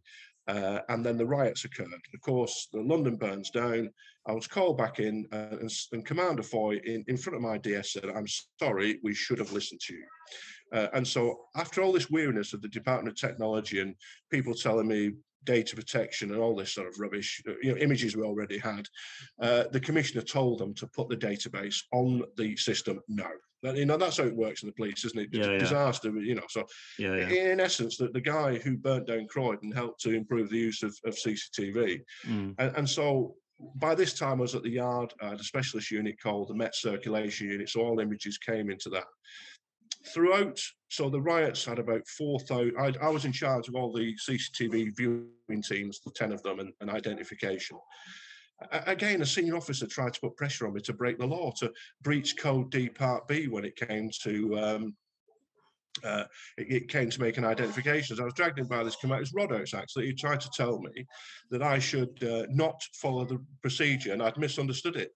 Uh, and then the riots occurred. Of course, the London burns down. I was called back in, uh, and, and, Commander Foy, in, in front of my DS, said, I'm sorry, we should have listened to you. Uh, and so, after all this weariness of the Department of Technology and people telling me data protection and all this sort of rubbish, uh, you know, images we already had, uh, the commissioner told them to put the database on the system now. You know, that's how it works in the police, isn't it? Yeah, Disaster, you know. So, yeah, yeah. in essence, the, the guy who burnt down Croydon helped to improve the use of, of CCTV. Mm. And, and so, by this time, I was at the yard, I had a specialist unit called the Met Circulation Unit. So, all images came into that throughout, so the riots had about 4,000. I, was in charge of all the CCTV viewing teams, the 10 of them, and, and identification. again, a senior officer tried to put pressure on me to break the law, to breach Code D Part B when it came to um, uh, it, it, came to make an identification. As I was dragged in by this commander, it was Rodos actually, he tried to tell me that I should uh, not follow the procedure and I'd misunderstood it.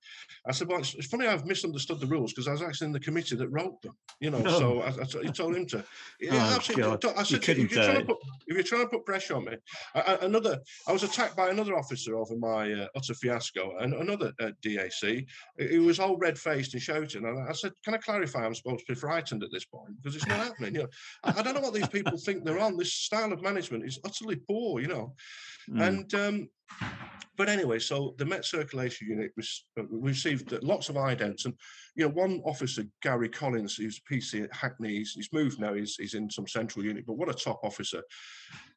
I said, well, it's, it's funny I've misunderstood the rules because I was actually in the committee that wrote them, you know, no. so I, I, I, told him to. Yeah, oh, I said, you if, you're trying to put, if you're trying to put pressure on me, I, another, I was attacked by another officer over my uh, utter fiasco and another uh, DAC who was all red faced and shouting. And I said, can I clarify I'm supposed to be frightened at this point because it's not happening I, don't know what these people think they're on. This style of management is utterly poor, you know. Mm. And um, but anyway, so the Met Circulation Unit was, uh, received lots of idents, and you know, one officer, Gary Collins, who's PC at Hackney, he's, he's moved now. He's, he's in some central unit, but what a top officer!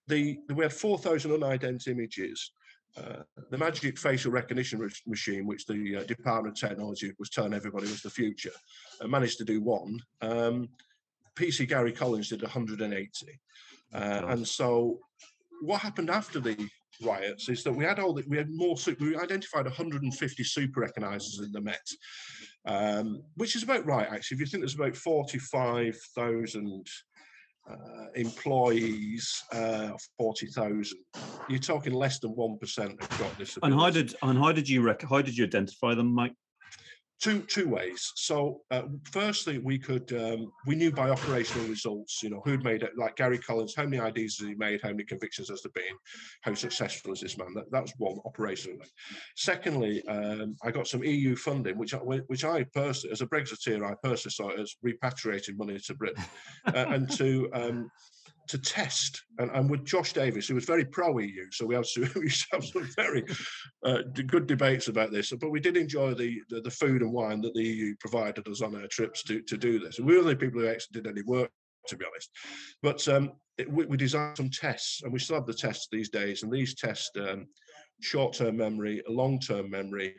The we had four thousand unident images. Uh, the magic facial recognition machine, which the uh, Department of Technology was telling everybody was the future, uh, managed to do one. Um, PC Gary Collins did 180. Uh, and so what happened after the riots is that we had all the, we had more we identified 150 super recognizers in the Met, um, which is about right actually. If you think there's about 45,000 uh, employees, uh, 40,000, you're talking less than one percent have got this. And how did and how did you rec- how did you identify them, Mike? Two two ways. So, uh, firstly, we could um, we knew by operational results, you know, who'd made it. Like Gary Collins, how many IDs has he made? How many convictions has there been? How successful is this man? That, one operationally. Secondly, um, I got some EU funding, which I, which I personally, as a Brexiteer, I personally saw as repatriating money to Britain, uh, and to um, to test, and, and with Josh Davis, who was very pro EU, so we had to, we some very uh, good debates about this. But we did enjoy the, the, the food and wine that the EU provided us on our trips to to do this. And we were the people who actually did any work, to be honest. But um, it, we, we, designed some tests, and we still have the tests these days. And these tests um, short-term memory, long-term memory.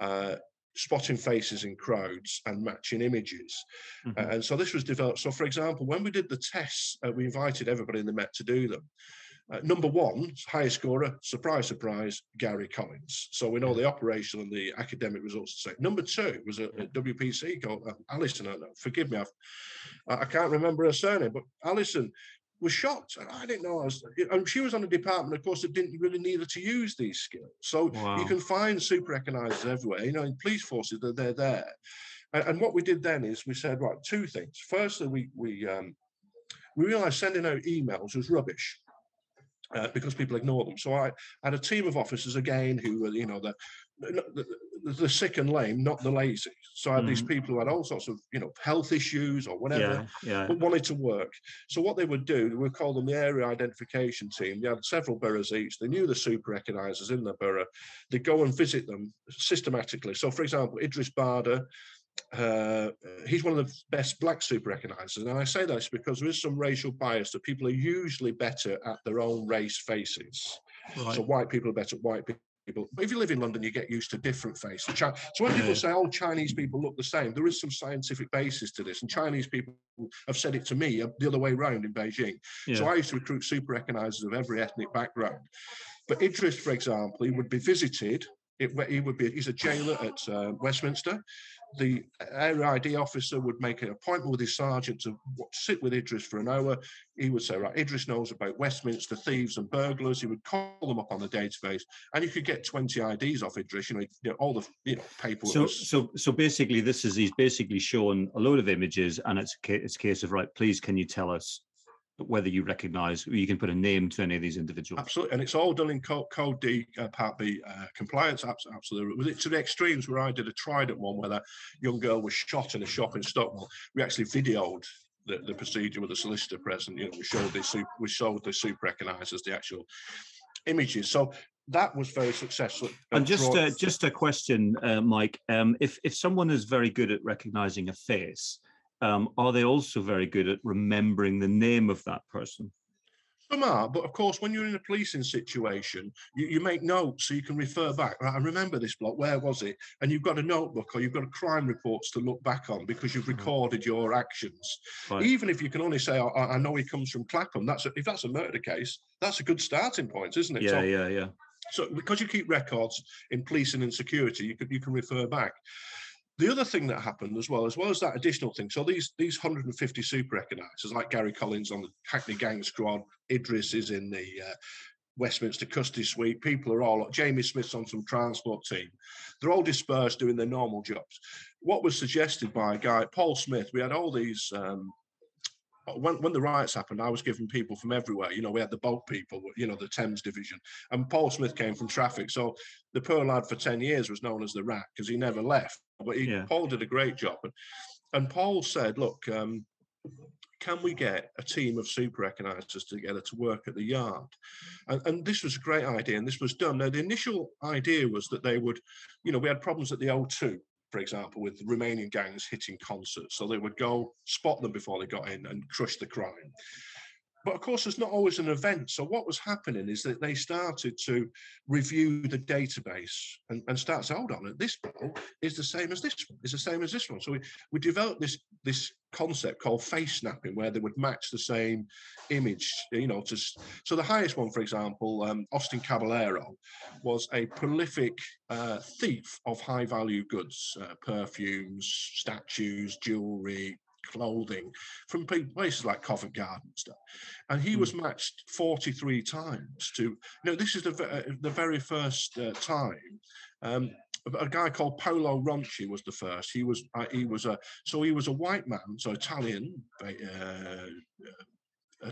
Uh, spotting faces in crowds and matching images. Mm-hmm. Uh, and so this was developed. So, for example, when we did the tests, uh, we invited everybody in the Met to do them. Uh, number one, highest scorer, surprise, surprise, Gary Collins. So we know the operational and the academic results the same. Number two was a, a WPC called Alison. Forgive me, I've, I can't remember her surname, but Alison was shocked. I didn't know I was, and she was on a department, of course, that didn't really need her to use these skills. So wow. you can find super recognizers everywhere. You know, in police forces, they're, they're there. And, and, what we did then is we said, right, two things. Firstly, we we um, we realized sending out emails was rubbish. Uh, because people ignore them. So I had a team of officers again who were, you know, the the, the sick and lame, not the lazy. So I had mm. these people who had all sorts of, you know, health issues or whatever, yeah, yeah. but wanted to work. So what they would do, we would call them the area identification team. They had several boroughs each. They knew the super recognizers in the borough. They'd go and visit them systematically. So, for example, Idris Barda, uh, he's one of the best black super recognizers. And I say this because there is some racial bias that people are usually better at their own race faces. Right. So white people are better at white people. But if you live in London, you get used to different faces. So when people say, "Oh, Chinese people look the same," there is some scientific basis to this, and Chinese people have said it to me uh, the other way around in Beijing. Yeah. So I used to recruit super recognizers of every ethnic background. But Idris, for example, he would be visited. It, he would be. He's a jailer at uh, Westminster the area ID officer would make an appointment with his sergeant to sit with Idris for an hour. He would say, right, Idris knows about Westminster thieves and burglars. He would call them up on the database, and you could get 20 IDs off Idris. You know, you know all the you know paper. So, was... so, so basically, this is he's basically shown a load of images, and it's it's a case of right. Please, can you tell us whether you recognize you can put a name to any of these individuals. Absolutely, and it's all done in Code, code D, uh, Part B uh, compliance. Absolutely, with it to the extremes where I did a Trident one where that young girl was shot in a shop in Stockwell. We actually videoed the, the procedure with a solicitor present. You know, we showed the super, we showed the super recognizers the actual images. So that was very successful. And just uh, just a question, uh, Mike. Um, if if someone is very good at recognizing a face, um, are they also very good at remembering the name of that person? Some are, but of course, when you're in a policing situation, you, you make notes so you can refer back. Right, I remember this block. Where was it? And you've got a notebook or you've got a crime reports to look back on because you've mm-hmm. recorded your actions. Right. Even if you can only say, oh, "I know he comes from Clapham," that's a, if that's a murder case, that's a good starting point, isn't it? Yeah, so, yeah, yeah. So because you keep records in policing and security, you can you can refer back. The other thing that happened as well, as well as that additional thing, so these these 150 super recognizers, like Gary Collins on the Hackney Gang Squad, Idris is in the uh, Westminster Custody Suite. People are all Jamie Smith's on some transport team. They're all dispersed doing their normal jobs. What was suggested by a guy, Paul Smith, we had all these um, when, when the riots happened, I was given people from everywhere. You know, we had the boat people, you know, the Thames division, and Paul Smith came from traffic. So the poor lad for 10 years was known as the rat because he never left. But he, yeah. Paul did a great job. And, and Paul said, look, um, can we get a team of super recognizers together to work at the yard? And, and, this was a great idea, and this was done. Now, the initial idea was that they would, you know, we had problems at the O2 for example, with Romanian gangs hitting concerts. So they would go spot them before they got in and crush the crime. But of course, there's not always an event. So what was happening is that they started to review the database and, and start to hold on. This one is the same as this one. Is the same as this one. So we, we developed this this concept called face snapping, where they would match the same image. You know, to so the highest one, for example, um, Austin Caballero, was a prolific uh, thief of high value goods, uh, perfumes, statues, jewelry, clothing from places like Covent Garden and stuff. And he mm. was matched 43 times to, you know, this is the, uh, the very first uh, time um, a guy called Polo Ronchi was the first. He was uh, he was a so he was a white man, so Italian, uh,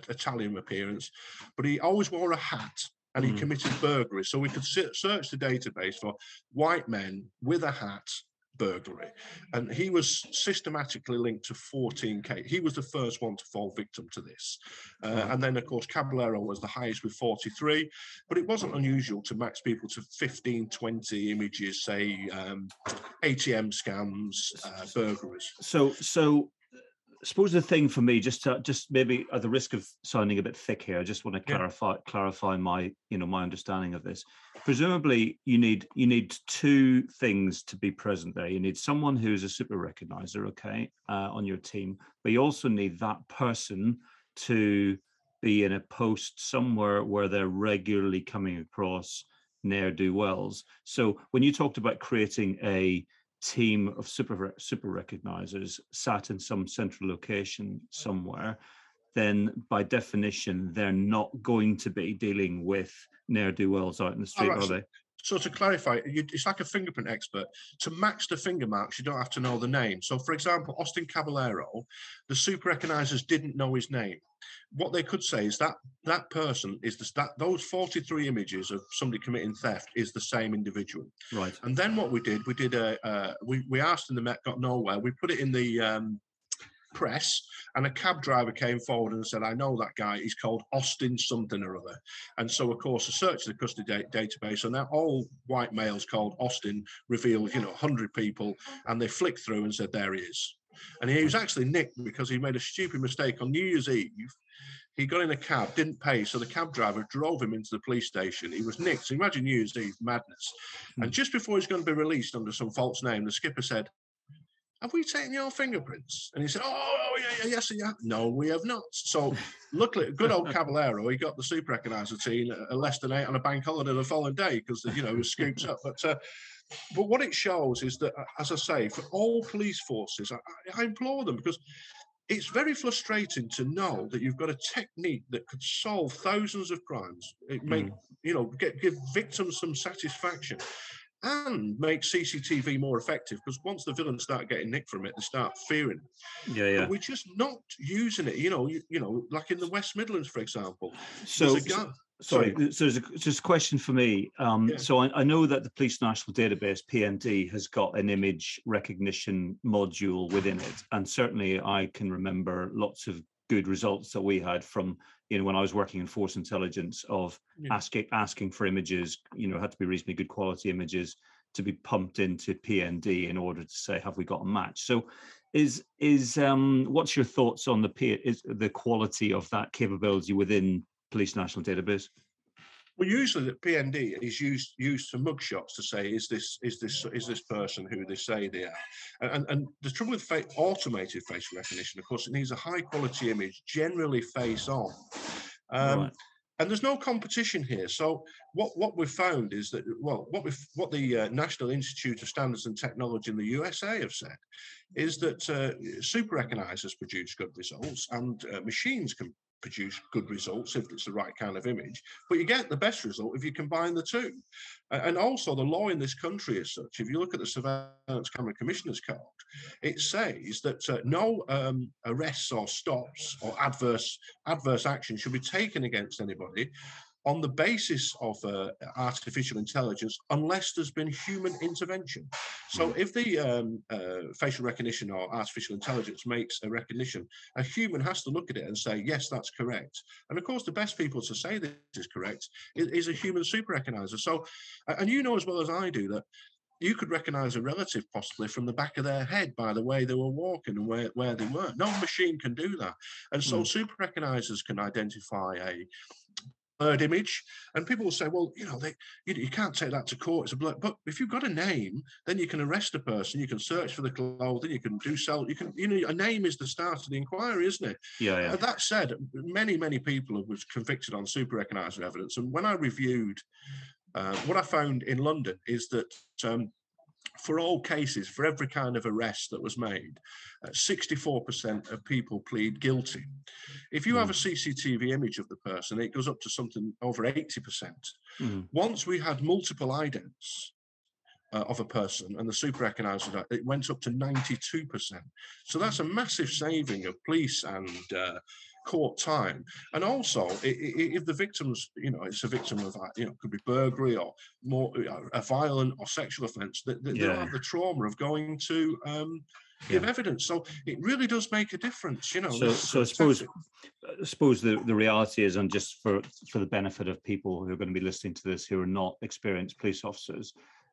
Italian appearance, but he always wore a hat and he mm. committed burglary. So we could search the database for white men with a hat burglary. And he was systematically linked to 14 cases. He was the first one to fall victim to this. Uh, And then, of course, Caballero was the highest with 43. But it wasn't unusual to max people to 15, 20 images, say um, ATM scams, uh, burglaries. So, so suppose the thing for me, just to, just maybe at the risk of sounding a bit thick here, I just want to clarify yeah. clarify my you know my understanding of this. Presumably, you need you need two things to be present there. You need someone who's a super recognizer, okay, uh, on your team, but you also need that person to be in a post somewhere where they're regularly coming across ne'er do wells. So when you talked about creating a team of super super recognizers sat in some central location somewhere then by definition they're not going to be dealing with ne'er-do-wells out in the oh, street right. are they so to clarify, it's like a fingerprint expert. To match the finger marks, you don't have to know the name. So, for example, Austin Caballero, the super recognizers didn't know his name. What they could say is that that person is the, that those 43 images of somebody committing theft is the same individual. Right. And then what we did, we did a uh, we we asked in the Met, got nowhere. We put it in the um, press, and a cab driver came forward and said, I know that guy, he's called Austin something or other. And so, of course, a search of the custody da- database, and now all white males called Austin revealed, you know, 100 people, and they flicked through and said, there he is. And he was actually nicked because he made a stupid mistake on New Year's Eve. He got in a cab, didn't pay, so the cab driver drove him into the police station. He was nicked. So imagine New Year's Eve madness. And hmm. just before he's going to be released under some false name, the skipper said, have we taken your fingerprints? And he said, oh, yeah, yeah, yes, yeah. No, we have not. So luckily, good old Caballero, he got the super recognizer team a less than eight on a bank holiday the following day because, you know, it was scoops up. But uh, but what it shows is that, uh, as I say, for all police forces, I, I implore them because it's very frustrating to know that you've got a technique that could solve thousands of crimes. It make mm. you know get, give victims some satisfaction and make CCTV more effective because once the villains start getting nicked from it, they start fearing. Yeah, yeah. But we're just not using it. You know, you, you know, like in the West Midlands, for example. So, so sorry, so there's a, just a question for me. Um, yeah. So I, I, know that the Police National Database (PND) has got an image recognition module within it, and certainly I can remember lots of good results that we had from you know when I was working in force intelligence of yeah. asking asking for images you know had to be reasonably good quality images to be pumped into PND in order to say have we got a match so is is um what's your thoughts on the P is the quality of that capability within police national database well, usually the PND is used used for mugshots to say is this is this is this person who they say they are, and and the trouble with fa- automated facial recognition, of course, it needs a high quality image, generally face on. Um, right. And there's no competition here. So what, what we've found is that well, what we what the uh, National Institute of Standards and Technology in the USA have said is that uh, super recognizers produce good results and uh, machines can produce good results if it's the right kind of image. But you get the best result if you combine the two. And also, the law in this country is such. If you look at the Surveillance Camera Commissioners Code, it says that uh, no um, arrests or stops or adverse adverse action should be taken against anybody on the basis of uh, artificial intelligence unless there's been human intervention. So hmm. if the um, uh, facial recognition or artificial intelligence makes a recognition, a human has to look at it and say, yes, that's correct. And of course, the best people to say this is correct is, is a human super recognizer. So, and you know as well as I do that you could recognize a relative possibly from the back of their head by the way they were walking and where, where they were. No machine can do that. And so mm. super recognizers can identify a blurred image. And people will say, well, you know, they, you, you can't take that to court. It's a blur. But if you've got a name, then you can arrest a person. You can search for the clothing. You can do sell. You can, you know, a name is the start of the inquiry, isn't it? Yeah. yeah. Uh, that said, many, many people were convicted on super recognizer evidence. And when I reviewed, uh, what I found in London is that um, for all cases, for every kind of arrest that was made, uh, 64% of people plead guilty. If you mm. have a hmm. CCTV image of the person, it goes up to something over 80%. Mm. Once we had multiple idents, uh, of a person and the super recognizer it went up to 92%. So that's a massive saving of police and uh, court time. And also, if the victim's, you know, it's a victim of, that, you know, could be burglary or more a violent or sexual offence, they, they, yeah. they'll have the trauma of going to um, give yeah. evidence. So it really does make a difference, you know. So, so I suppose, I suppose the, the reality is, and just for for the benefit of people who are going to be listening to this who are not experienced police officers,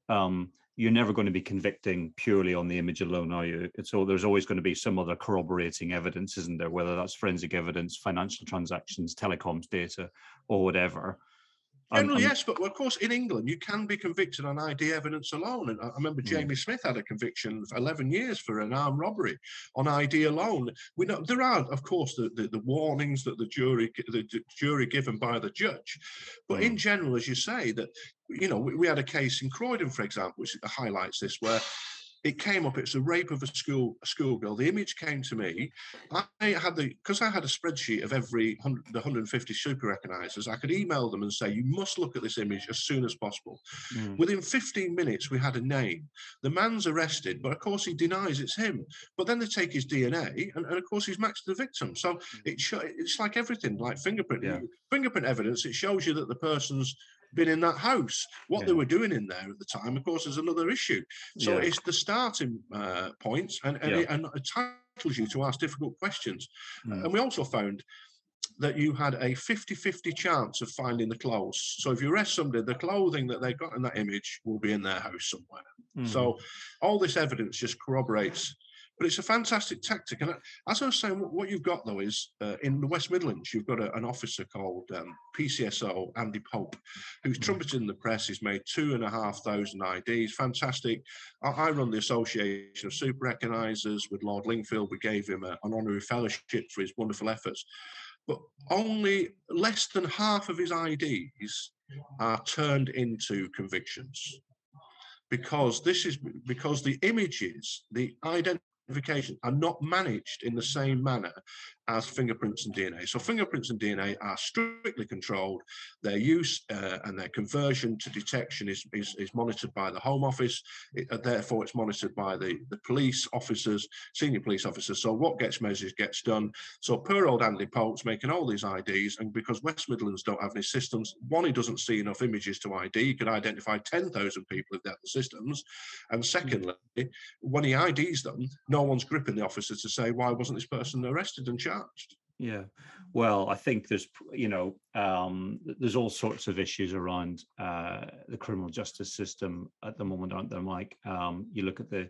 um, you're never going to be convicting purely on the image alone, are you? So there's always going to be some other corroborating evidence, isn't there? Whether that's forensic evidence, financial transactions, telecoms data, or whatever. Generally, yes, but of course, in England, you can be convicted on ID evidence alone. And I remember hmm. Jamie Smith had a conviction for 11 years for an armed robbery on ID alone. We know there are, of course, the, the, the warnings that the jury the jury given by the judge, but mm. in general, as you say, that you know, we, we, had a case in Croydon, for example, which highlights this, where it came up. It's a rape of a school a schoolgirl. The image came to me. I had the because I had a spreadsheet of every 100, the 150 super recognizers. I could email them and say, "You must look at this image as soon as possible." Mm. Within 15 minutes, we had a name. The man's arrested, but of course he denies it's him. But then they take his DNA, and, and of course he's matched the victim. So mm. it it's like everything, like fingerprint yeah. fingerprint evidence. It shows you that the person's been in that house. What yeah. they were doing in there at the time, of course, is another issue. So yeah. it's the starting uh, point, and and, yeah. it, and it titles you to ask difficult questions. Mm. And we also found that you had a 50-50 chance of finding the clothes. So if you arrest somebody, the clothing that they got in that image will be in their house somewhere. Mm. So all this evidence just corroborates but it's a fantastic tactic. And as I was saying, what you've got though is uh, in the West Midlands, you've got a, an officer called um, PCSO Andy Pope, who's mm. trumpeted in the press. He's made two and a half thousand IDs. Fantastic. I, I run the Association of Super Recognisers with Lord Lingfield. We gave him a, an honorary fellowship for his wonderful efforts. But only less than half of his IDs are turned into convictions because this is because the images, the identity identification are not managed in the same manner as fingerprints and DNA. So fingerprints and DNA are strictly controlled. Their use uh, and their conversion to detection is, is, is monitored by the Home Office. It, uh, therefore, it's monitored by the, the police officers, senior police officers. So what gets measured gets done. So poor old Andy Pope's making all these IDs. And because West Midlands don't have any systems, one, he doesn't see enough images to ID. He could identify 10,000 people if they have the systems. And secondly, when he IDs them, no one's gripping the officer to say, why wasn't this person arrested and charged? charged. Yeah, well, I think there's, you know, um, there's all sorts of issues around uh, the criminal justice system at the moment, aren't there, Mike? Um, you look at the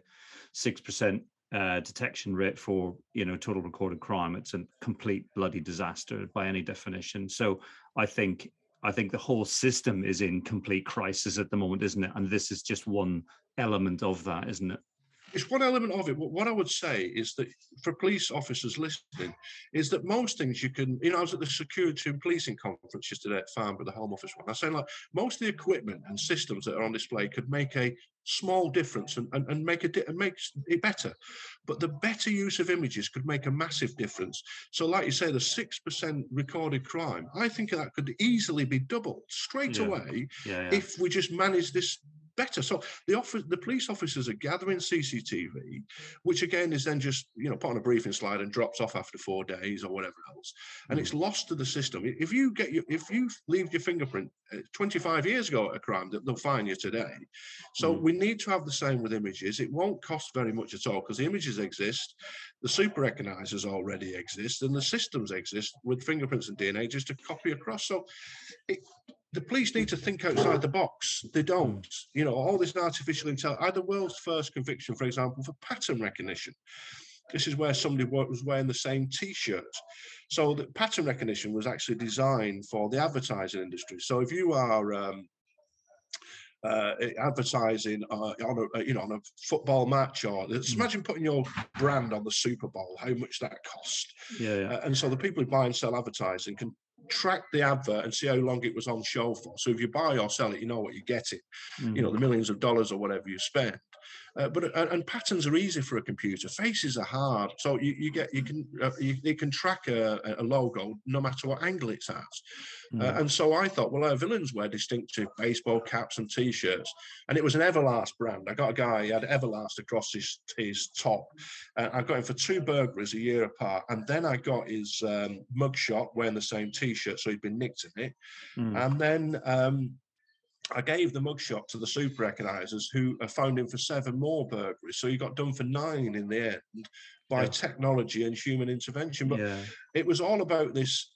six percent uh, detection rate for, you know, total recorded crime. It's a complete bloody disaster by any definition. So I think, I think the whole system is in complete crisis at the moment, isn't it? And this is just one element of that, isn't it? It's one element of it. But what I would say is that for police officers listening, is that most things you can, you know, I was at the security and policing conference yesterday at Farnborough, the Home Office one. I saying like most of the equipment and systems that are on display could make a small difference and, and, and make a and makes it better. But the better use of images could make a massive difference. So, like you say, the six percent recorded crime, I think that could easily be doubled straight yeah. away yeah, yeah. if we just manage this better. So the office, the police officers are gathering CCTV, which again is then just you know put on a briefing slide and drops off after four days or whatever else, and mm. it's lost to the system. If you get your, if you leave your fingerprint uh, 25 years ago at a crime, they'll find you today. So mm. we need to have the same with images. It won't cost very much at all because the images exist, the super recognizers already exist, and the systems exist with fingerprints and DNA just to copy across. So it, the police need to think outside the box. They don't. You know, all this artificial intelligence. I had the world's first conviction, for example, for pattern recognition. This is where somebody was wearing the same T-shirt. So the pattern recognition was actually designed for the advertising industry. So if you are um, uh, advertising uh, on a you know on a football match or mm. imagine putting your brand on the Super Bowl, how much that cost. Yeah, yeah. Uh, and so the people who buy and sell advertising can track the advert and see how long it was on show for. So if you buy or sell it, you know what you're getting. Mm. You know the millions of dollars or whatever you spend. Uh, but uh, and patterns are easy for a computer. Faces are hard, so you, you get you can uh, you, you, can track a, a, logo no matter what angle it's at. Mm. Uh, and so I thought, well, our villains wear distinctive baseball caps and t-shirts, and it was an Everlast brand. I got a guy he had Everlast across his his top. Uh, I got him for two burglaries a year apart, and then I got his um, mugshot wearing the same t-shirt, so he'd been nicked in it, mm. and then. Um, I gave the mugshot to the super recognizers who found him for seven more burglaries. So he got done for nine in the end by yeah. technology and human intervention. But yeah. it was all about this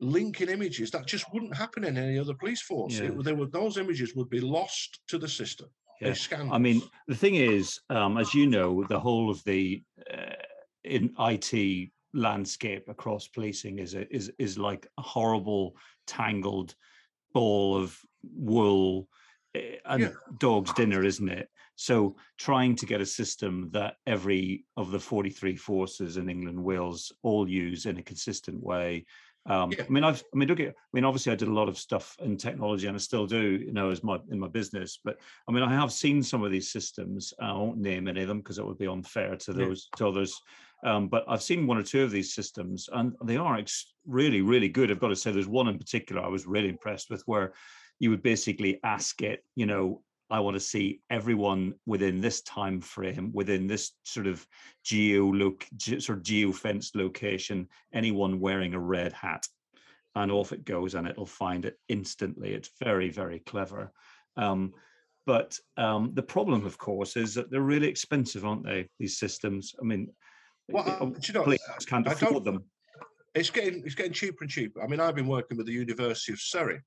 linking images that just wouldn't happen in any other police force. Yeah. It, they were, those images would be lost to the system. Yeah. I mean, the thing is, um, as you know, the whole of the uh, in IT landscape across policing is a, is is like a horrible tangled ball of wool eh, and yeah. dog's dinner, isn't it? So trying to get a system that every of the 43 forces in England, Wales all use in a consistent way. Um, yeah. I mean, I've, I mean, look at, I mean, obviously I did a lot of stuff in technology and I still do, you know, as my, in my business, but I mean, I have seen some of these systems. I won't name any of them because it would be unfair to those, yeah. to others. Um, but I've seen one or two of these systems, and they are ex- really, really good. I've got to say, there's one in particular I was really impressed with, where you would basically ask it, you know, I want to see everyone within this time frame, within this sort of geo look, sort of geo fenced location, anyone wearing a red hat, and off it goes, and it'll find it instantly. It's very, very clever. Um, but um, the problem, of course, is that they're really expensive, aren't they? These systems. I mean, well, uh, you know, can't afford them. It's getting it's getting cheaper and cheaper. I mean, I've been working with the University of Surrey,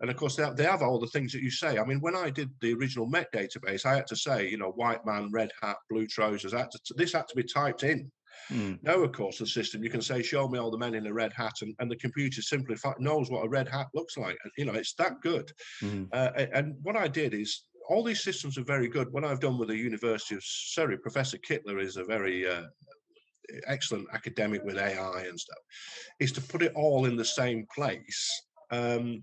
and of course they have, they have all the things that you say. I mean, when I did the original Met database, I had to say, you know, white man, red hat, blue trousers. Had to, this had to be typed in. Mm. Now, of course, the system you can say, "Show me all the men in a red hat," and, and the computer simply knows what a red hat looks like. And, you know, it's that good. Mm. Uh, and what I did is all these systems are very good. What I've done with the University of Surrey, Professor Kittler is a very uh, excellent academic with AI and stuff, is to put it all in the same place. Um,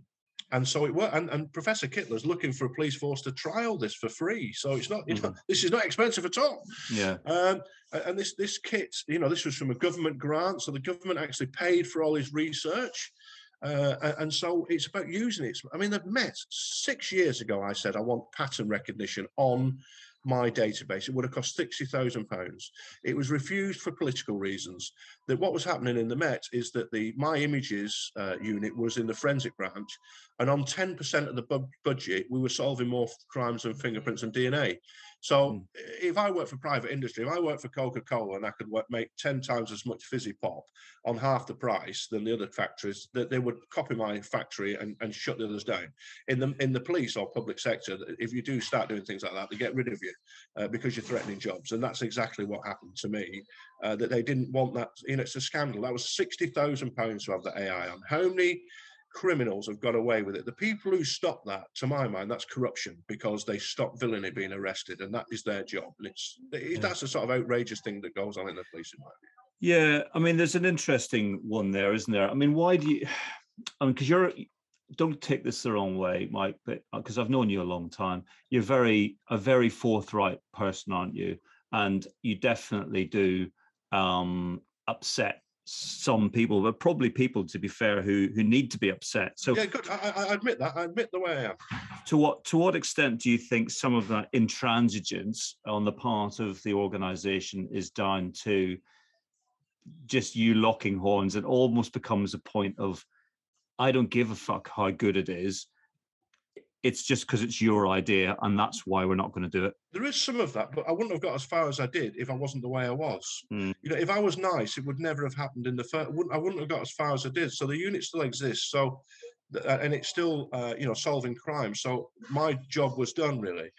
and so it worked. And, and, Professor Kittler's looking for a police force to trial this for free. So it's not, mm-hmm. this is not expensive at all. Yeah. Um, and this this kit, you know, this was from a government grant, so the government actually paid for all his research. Uh, and so it's about using it. I mean, they've met six years ago. I said I want pattern recognition on my database. It would have cost £60,000. It was refused for political reasons. That what was happening in the Met is that the My Images uh, unit was in the forensic branch, and on 10% of the bu- budget, we were solving more crimes than fingerprints and DNA. So mm. if I work for private industry, if I work for Coca Cola and I could work, make 10 times as much fizzy pop on half the price than the other factories, that they would copy my factory and, and shut the others down. In the in the police or public sector, if you do start doing things like that, they get rid of you uh, because you're threatening jobs. And that's exactly what happened to me. Uh, that they didn't want that. You know, it's a scandal. That was sixty thousand pounds to have the AI on. How many criminals have got away with it. The people who stop that, to my mind, that's corruption because they stop villainy being arrested, and that is their job. And it's yeah. that's a sort of outrageous thing that goes on in the police, in my. Yeah, I mean, there's an interesting one there, isn't there? I mean, why do you? I mean, because you're don't take this the wrong way, Mike, but because uh, I've known you a long time, you're very a very forthright person, aren't you? And you definitely do um, upset some people, but probably people, to be fair, who who need to be upset. So yeah, good. I, I admit that. I admit the way I am. To what to what extent do you think some of that intransigence on the part of the organisation is down to just you locking horns and almost becomes a point of I don't give a fuck how good it is it's just because it's your idea and that's why we're not going to do it. There is some of that but i wouldn't have got as far as i did if i wasn't the way i was. Mm. you know if i was nice it would never have happened in the first I wouldn't, have got as far as i did. So the unit still exists so uh, and it's still uh, you know solving crime so my job was done really.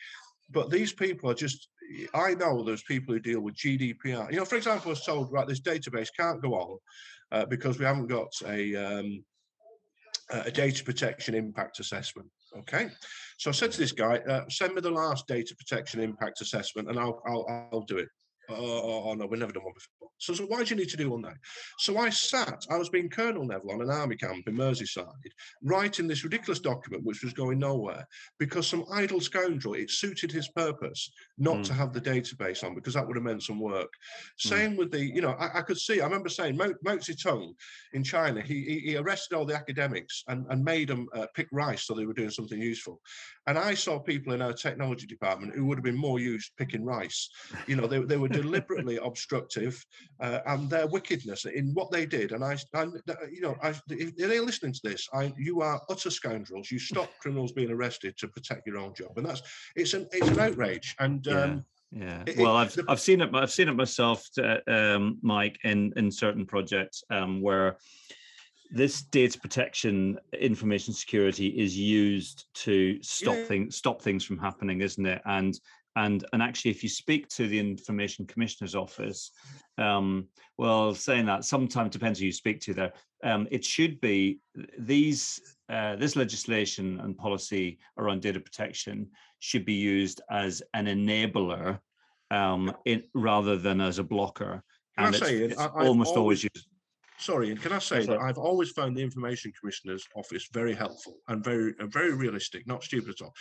But these people are just i know there's people who deal with gdpr you know for example i was told right this database can't go on uh, because we haven't got a um, a data protection impact assessment Okay, so I said to this guy, uh, send me the last data protection impact assessment, and I'll I'll, I'll do it. Oh, oh, no, we've never done one before. So, so why do you need to do one now? So I sat, I was being Colonel Neville on an army camp in Merseyside, writing this ridiculous document which was going nowhere because some idle scoundrel, it suited his purpose not mm. to have the database on because that would have meant some work. Mm. Same with the, you know, I, I, could see, I remember saying Mao, Mao Zedong in China, he, he, he, arrested all the academics and, and made them uh, pick rice so they were doing something useful. And I saw people in our technology department who would have been more used picking rice. You know, they, they were deliberately obstructive uh, and their wickedness in what they did. And I, I you know, I, if they're listening to this, I, you are utter scoundrels. You stop criminals being arrested to protect your own job, and that's it's an it's an outrage. And yeah. um, yeah, well, I've I've seen it. I've seen it myself, uh, um, Mike, in in certain projects um, where this data protection information security is used to stop yeah. things stop things from happening isn't it and and and actually if you speak to the information commissioner's office um, well saying that sometimes depends who you speak to there um, it should be these uh, this legislation and policy around data protection should be used as an enabler um, in, rather than as a blocker. And it's, it's almost always, always used sorry, and can I say that I've always found the Information Commissioner's office very helpful and very uh, very realistic, not stupid at all.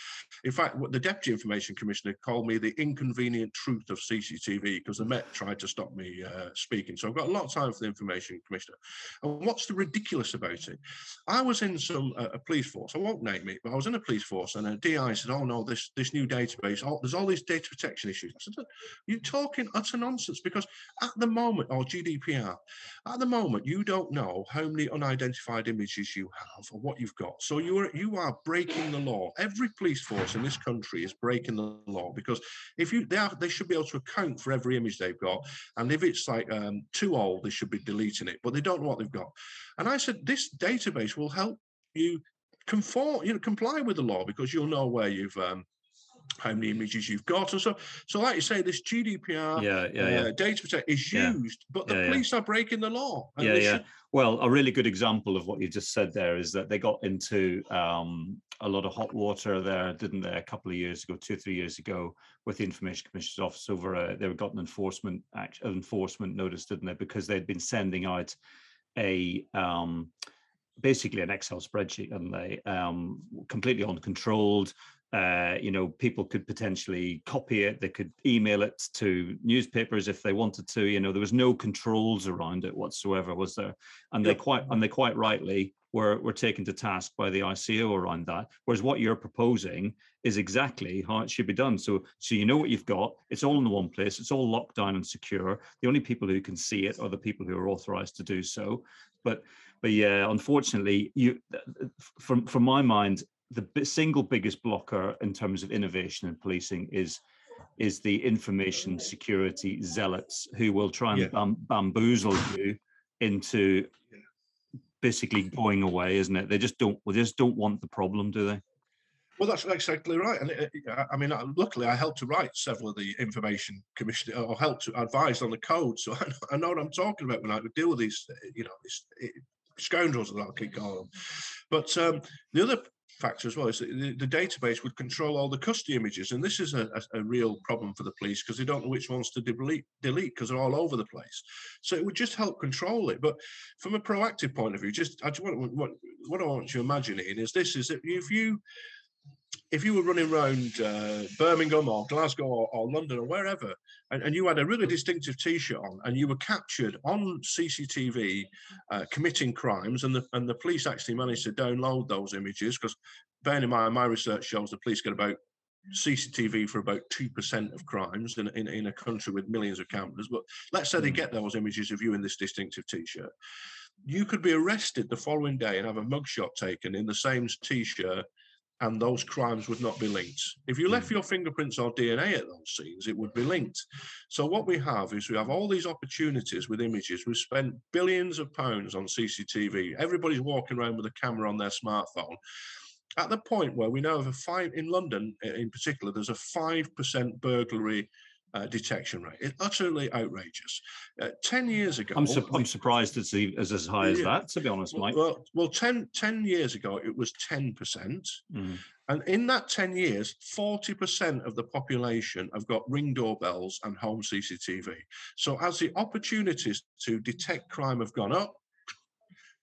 In fact, what the Deputy Information Commissioner called me the inconvenient truth of CCTV because the Met tried to stop me uh, speaking. So I've got a lot of time for the Information Commissioner. And what's the ridiculous about it? I was in some uh, a police force. I won't name it, but I was in a police force, and a DI said, "Oh no, this this new database, oh, there's all these data protection issues." I said, "You're talking utter nonsense because at the moment, or GDPR, at the moment." You don't know how many unidentified images you have or what you've got. So you are you are breaking the law. Every police force in this country is breaking the law because if you they are they should be able to account for every image they've got. And if it's like um, too old, they should be deleting it, but they don't know what they've got. And I said this database will help you conform, you know, comply with the law because you'll know where you've um, how many images you've got and so so like you say this gdpr yeah, yeah, uh, yeah. data protect is used but the police are breaking the law. Yeah yeah. should... well a really good example of what you just said there is that they got into um, a lot of hot water there didn't they a couple of years ago two or three years ago with the information commissioner's office over a, they got an enforcement act, enforcement notice didn't they because they'd been sending out a um, basically an Excel spreadsheet, and they um, completely uncontrolled uh, you know, people could potentially copy it. They could email it to newspapers if they wanted to. You know, there was no controls around it whatsoever, was there? And they quite and they quite rightly were were taken to task by the ICO around that. Whereas what you're proposing is exactly how it should be done. So so you know what you've got. It's all in the one place. It's all locked down and secure. The only people who can see it are the people who are authorized to do so. But but yeah, unfortunately, you from from my mind, the single biggest blocker in terms of innovation in policing is is the information security zealots who will try and yeah. bam- bamboozle you into basically going away, isn't it? They just don't. They just don't want the problem, do they? Well, that's exactly right. And it, I mean, luckily, I helped to write several of the information commission or helped to advise on the code, so I know, I know what I'm talking about when I deal with these, you know, these eh, scoundrels that I'll keep calling them. But um, the other factor as well is the, the, database would control all the custody images and this is a, a, a real problem for the police because they don't know which ones to delete delete because they're all over the place. So it would just help control it but from a proactive point of view just i just want what what i want you imagining is this is that if you if you were running around uh, Birmingham or Glasgow or, or, London or wherever, and, and, you had a really distinctive T-shirt on, and you were captured on CCTV uh, committing crimes, and the and the police actually managed to download those images because, bearing in mind, my research shows the police get about CCTV for about two percent of crimes in, in in a country with millions of cameras. But let's say they hmm. get those images of you in this distinctive T-shirt. You could be arrested the following day and have a mugshot taken in the same T-shirt and those crimes would not be linked. If you left hmm. your fingerprints or DNA at those scenes, it would be linked. So what we have is we have all these opportunities with images. We've spent billions of pounds on CCTV. Everybody's walking around with a camera on their smartphone. At the point where we know of a five in London, in particular, there's a five percent burglary uh, detection rate. It's utterly outrageous. Uh, 10 years ago. I'm, su- I'm surprised it's, as high as that, to be honest, Mike. Well, well 10, 10 years ago, it was 10%. Mm. And in that 10 years, 40% of the population have got ring doorbells and home CCTV. So as the opportunities to detect crime have gone up,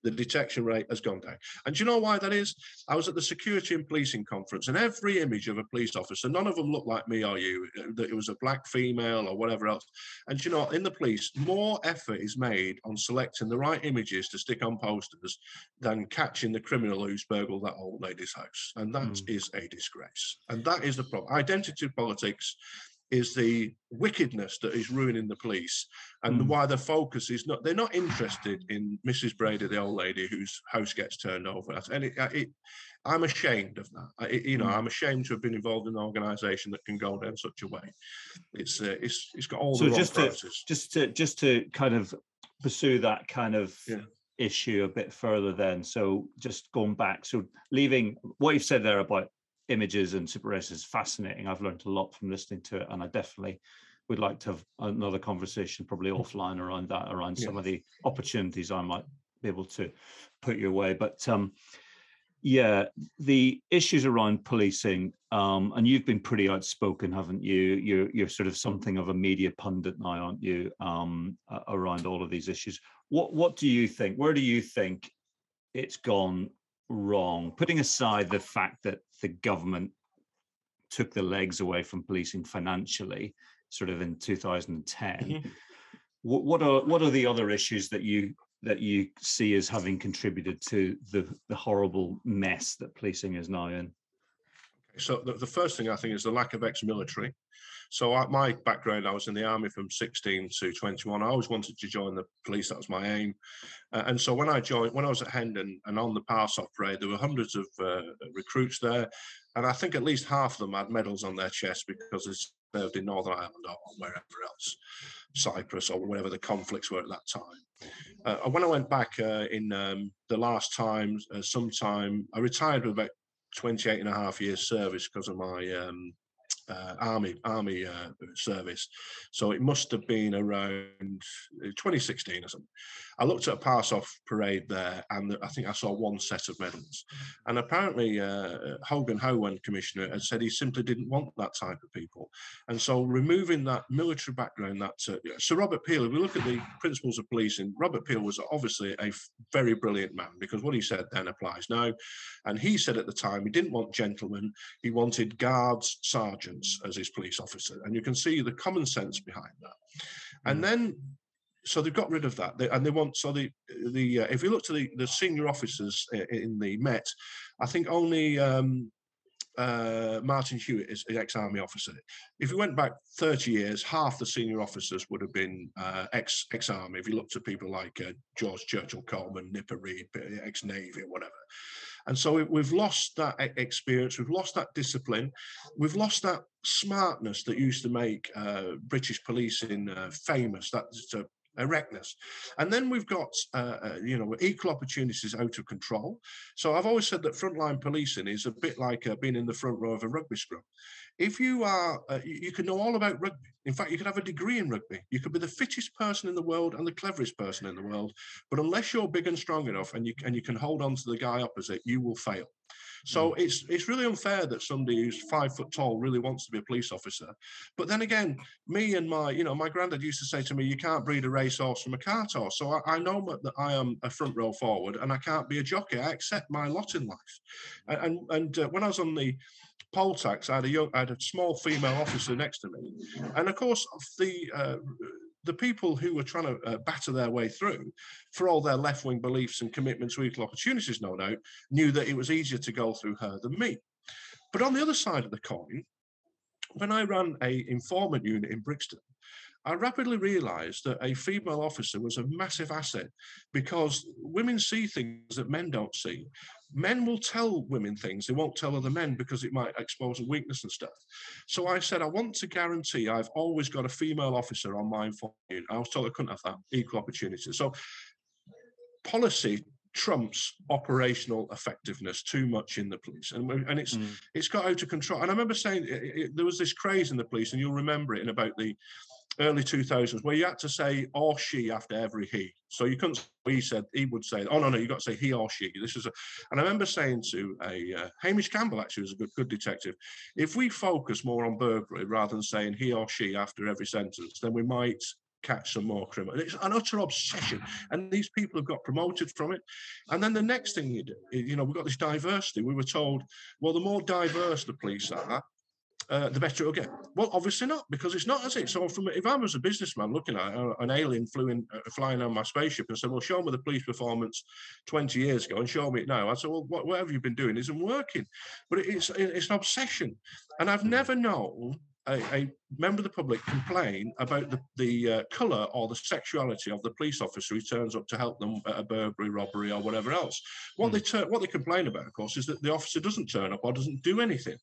the detection rate has gone down. And do you know why that is? I was at the Security and Policing Conference, and every image of a police officer, none of them looked like me or you, uh, that it was a black female or whatever else. And you know, in the police, more effort is made on selecting the right images to stick on posters than catching the criminal who's burgled that old lady's house. And that mm. is a disgrace. And that is the problem. Identity politics is the wickedness that is ruining the police and mm. why the focus is not they're not interested in mrs brady the old lady whose house gets turned over and it, it i'm ashamed of that it, you know mm. i'm ashamed to have been involved in an organization that can go down such a way it's uh, it's it's got all so the just to just to just to kind of pursue that kind of yeah. issue a bit further then so just going back so leaving what you've said there about images and super race is fascinating. I've learned a lot from listening to it, and I definitely would like to have another conversation, probably offline, around that, around some of the opportunities I might be able to put your way. But um, yeah, the issues around policing, um, and you've been pretty outspoken, haven't you? You're you're sort of something of a media pundit now, aren't you? Um, around all of these issues. What what do you think? Where do you think it's gone wrong? Putting aside the fact that the government took the legs away from policing financially, sort of in 2010. Mm-hmm. What, what are what are the other issues that you that you see as having contributed to the the horrible mess that policing is now in? So the, the first thing I think is the lack of ex-military. So my background, I was in the army from 16 to 21. I always wanted to join the police. That was my aim. Uh, and so when I joined, when I was at Hendon and on the pass off parade, there were hundreds of uh, recruits there. And I think at least half of them had medals on their chest because they served in Northern Ireland or wherever else, Cyprus or wherever the conflicts were at that time. Uh, when I went back uh, in um, the last time, uh, sometime, I retired with about 28 and a half years service because of my um, uh, army army uh, service. So it must have been around uh, 2016 or something. I looked at a pass off parade there, and I think I saw one set of medals. And apparently, uh, Hogan Howen commissioner had said he simply didn't want that type of people. And so, removing that military background, that uh, Sir Robert Peel. If we look at the principles of policing, Robert Peel was obviously a very brilliant man because what he said then applies now. And he said at the time he didn't want gentlemen; he wanted guards, sergeants as his police officer. And you can see the common sense behind that. And hmm. then so they've got rid of that, they, and they want so the the uh, if you look to the the senior officers in the Met, I think only um, uh, Martin Hewitt is an ex-army officer. If you went back 30 years, half the senior officers would have been uh, ex ex-army. If you looked at people like uh, George Churchill Coleman, Nipper Read, ex-navy, or whatever. And so we've lost that experience, we've lost that discipline, we've lost that smartness that used to make uh, British policing uh, famous. That's a erectness. And then we've got, uh, uh, you know, equal opportunities out of control. So I've always said that frontline policing is a bit like uh, being in the front row of a rugby scrum. If you are, uh, you can know all about rugby. In fact, you could have a degree in rugby. You could be the fittest person in the world and the cleverest person in the world. But unless you're big and strong enough and you, and you can hold on to the guy opposite, you will fail. So mm. it's it's really unfair that somebody who's five foot tall really wants to be a police officer. But then again, me and my, you know, my granddad used to say to me, you can't breed a racehorse from a cart horse. So I, I, know that I am a front row forward and I can't be a jockey. I accept my lot in life. And and, and uh, when I was on the poll tax, I had a young, I had a small female officer next to me, and of course the uh, the people who were trying to uh, batter their way through, for all their left wing beliefs and commitment to equal opportunities, no doubt, knew that it was easier to go through her than me. But on the other side of the coin, when I ran a informant unit in Brixton, I rapidly realized that a female officer was a massive asset because women see things that men don't see. Men will tell women things they won't tell other men because it might expose a weakness and stuff. So I said, I want to guarantee I've always got a female officer on my phone. I was told I couldn't have that equal opportunity. So policy trumps operational effectiveness too much in the police, and and it's mm. it's got out of control. And I remember saying it, it, there was this craze in the police, and you'll remember it in about the early 2000s where you had to say or she after every he. So you couldn't, he said, he would say, oh no, no, you got to say he or she. This is a, and I remember saying to a, uh, Hamish Campbell actually was a good, good detective, if we focus more on burglary rather than saying he or she after every sentence, then we might catch some more criminals. It's an utter obsession. And these people have got promoted from it. And then the next thing you do, you know, we've got this diversity. We were told, well, the more diverse the police are, uh, the better it'll get. Well, obviously not, because it's not, as it? So, from if I was a businessman looking at uh, an alien flew in, uh, flying on my spaceship and said, "Well, show me the police performance 20 years ago and show me it now," I'd say, "Well, what, whatever you've been doing isn't working." But it's it's an obsession, and I've never known a, a, member of the public complain about the, the uh, colour or the sexuality of the police officer who turns up to help them at a burglary, robbery, or whatever else. What mm. they ter- what they complain about, of course, is that the officer doesn't turn up or doesn't do anything.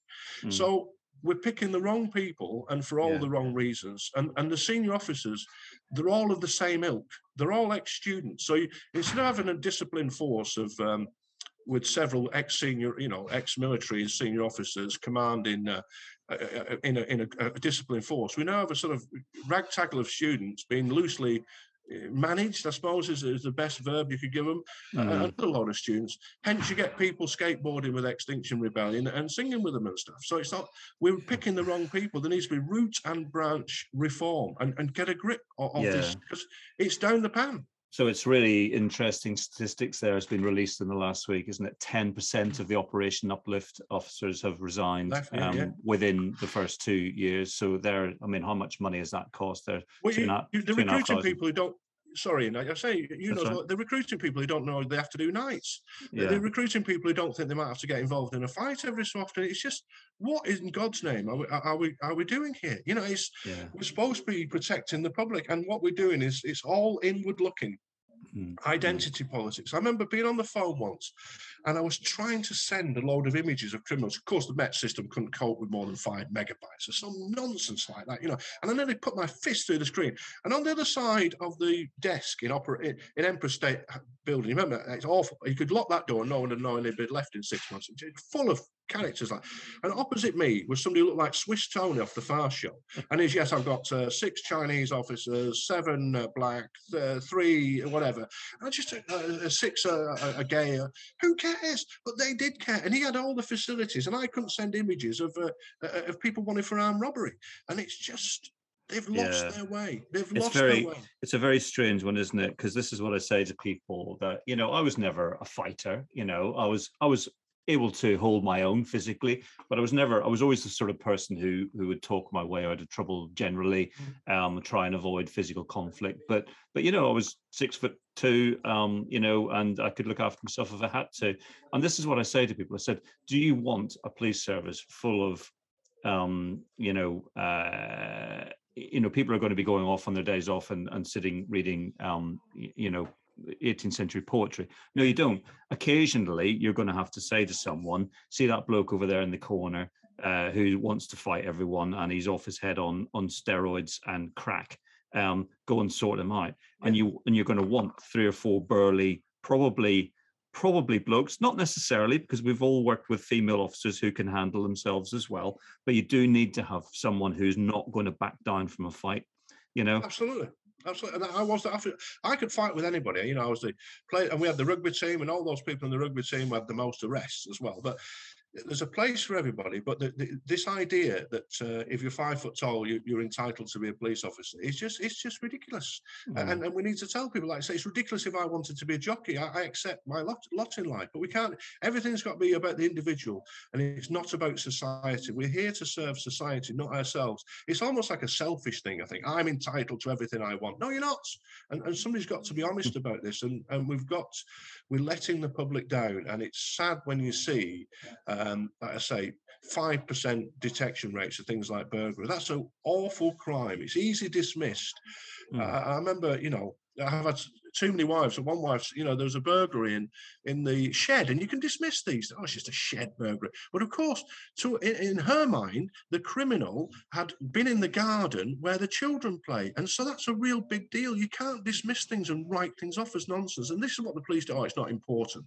Mm. So we're picking the wrong people and for all yeah. the wrong reasons. And and the senior officers, they're all of the same ilk. They're all ex-students. So you, instead of having a disciplined force of um, with several ex-senior, you know, ex-military senior officers commanding uh in, a, in a, a disciplined force, we now have a sort of ragtag of students being loosely managed, I suppose, is, is the best verb you could give them. Mm. a lot of students. Hence, you get people skateboarding with Extinction Rebellion and singing with them and stuff. So it's not we're picking the wrong people. There needs to be root and branch reform and, and get a grip of, of yeah. this because it's down the pan. So it's really interesting statistics there has been released in the last week, isn't it? 10% of the Operation Uplift officers have resigned um, yeah. within the first two years. So there, I mean, how much money has that cost there? Well, you, you, the recruiting people who don't, sorry, and I say, you That's know, right. they're recruiting people who don't know they have to do nights. Yeah. They're recruiting people who don't think they might have to get involved in a fight every so often. It's just, what in God's name are we, are we, are we doing here? You know, it's, yeah. we're supposed to be protecting the public. And what we're doing is, it's all inward looking. Mm. Identity politics. I remember being on the phone once and I was trying to send a load of images of criminals. Of course, the Met system couldn't cope with more than five megabytes or some nonsense like that, you know. And I nearly put my fist through the screen. And on the other side of the desk in opera in, in Empress State Building, you remember, it's awful. You could lock that door and no one would know they'd been left in six months. It's full of characters like. And opposite me was somebody who looked like Swiss Tony off the Fast Show. And is yes, I've got uh, six Chinese officers, seven uh, black, uh, three whatever. And I just uh, six uh, a gay. Uh, who cares? Yes, but they did care, and he had all the facilities, and I couldn't send images of uh, uh, of people wanted for armed robbery, and it's just They've lost yeah. their way. They've it's lost very, their way. It's a very strange one, isn't it? Because this is what I say to people that you know I was never a fighter. You know, I was I was able to hold my own physically, but I was never, I was always the sort of person who who would talk my way out of trouble generally, mm. um, try and avoid physical conflict. But but you know, I was six foot two, um, you know, and I could look after myself if I had to. And this is what I say to people. I said, do you want a police service full of um, you know, uh, you know, people are going to be going off on their days off and, and sitting reading, um, you know, 18th century poetry. No, you don't. Occasionally, you're going to have to say to someone, see that bloke over there in the corner uh, who wants to fight everyone and he's off his head on on steroids and crack. Um, go and sort him out. And you and you're going to want three or four burly, probably probably blokes, not necessarily because we've all worked with female officers who can handle themselves as well. But you do need to have someone who's not going to back down from a fight. You know, absolutely. Absolutely, and I was I could fight with anybody. You know, I was the play, and we had the rugby team, and all those people in the rugby team had the most arrests as well. But there's a place for everybody, but the, the, this idea that uh, if you're five foot tall, you, are entitled to be a police officer is just it's just ridiculous. Mm. And, and we need to tell people, like I say, it's ridiculous if I wanted to be a jockey. I, I accept my lot, lot in life, but we can't. Everything's got to be about the individual, and it's not about society. We're here to serve society, not ourselves. It's almost like a selfish thing. I think I'm entitled to everything I want. No, you're not. And, and somebody's got to be honest about this. And and we've got we're letting the public down, and it's sad when you see. Uh, um, like I say, 5% detection rates of things like burglary. That's an awful crime. It's easy dismissed. Mm. Uh, I remember, you know, I've had too many wives. And one wife's, you know, there was a burglary in in the shed, and you can dismiss these. Oh, it's just a shed burglary. But of course, to in, in her mind, the criminal had been in the garden where the children play, and so that's a real big deal. You can't dismiss things and write things off as nonsense. And this is what the police do. Oh, it's not important.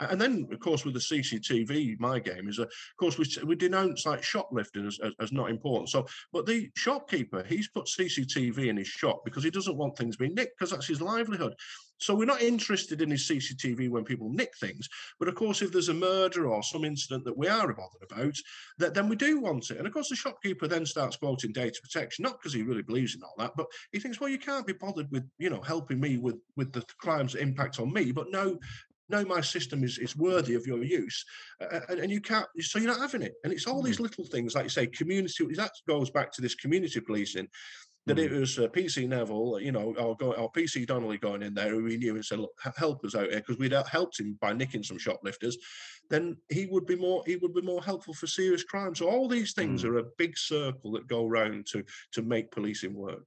And then, of course, with the CCTV, my game is, uh, of course, we we denounce like shoplifting as, as, as not important. So, but the shopkeeper, he's put CCTV in his shop because he doesn't want things being nicked because that's his livelihood. So we're not interested in his CCTV when people nick things, but of course, if there's a murder or some incident that we are bothered about, that then we do want it. And of course, the shopkeeper then starts quoting data protection, not because he really believes in all that, but he thinks, well, you can't be bothered with, you know, helping me with with the crimes that impact on me, but no, no, my system is, is worthy of your use. Uh, and, and, you can't, so you're not having it. And it's all these mm. little things, like you say, community, that goes back to this community policing that mm. it was uh, PC Neville, you know, our, go, or PC Donnelly going in there who we knew and said, look, help us out here because we'd helped him by nicking some shoplifters, then he would be more he would be more helpful for serious crime. So all these things mm. are a big circle that go around to to make policing work.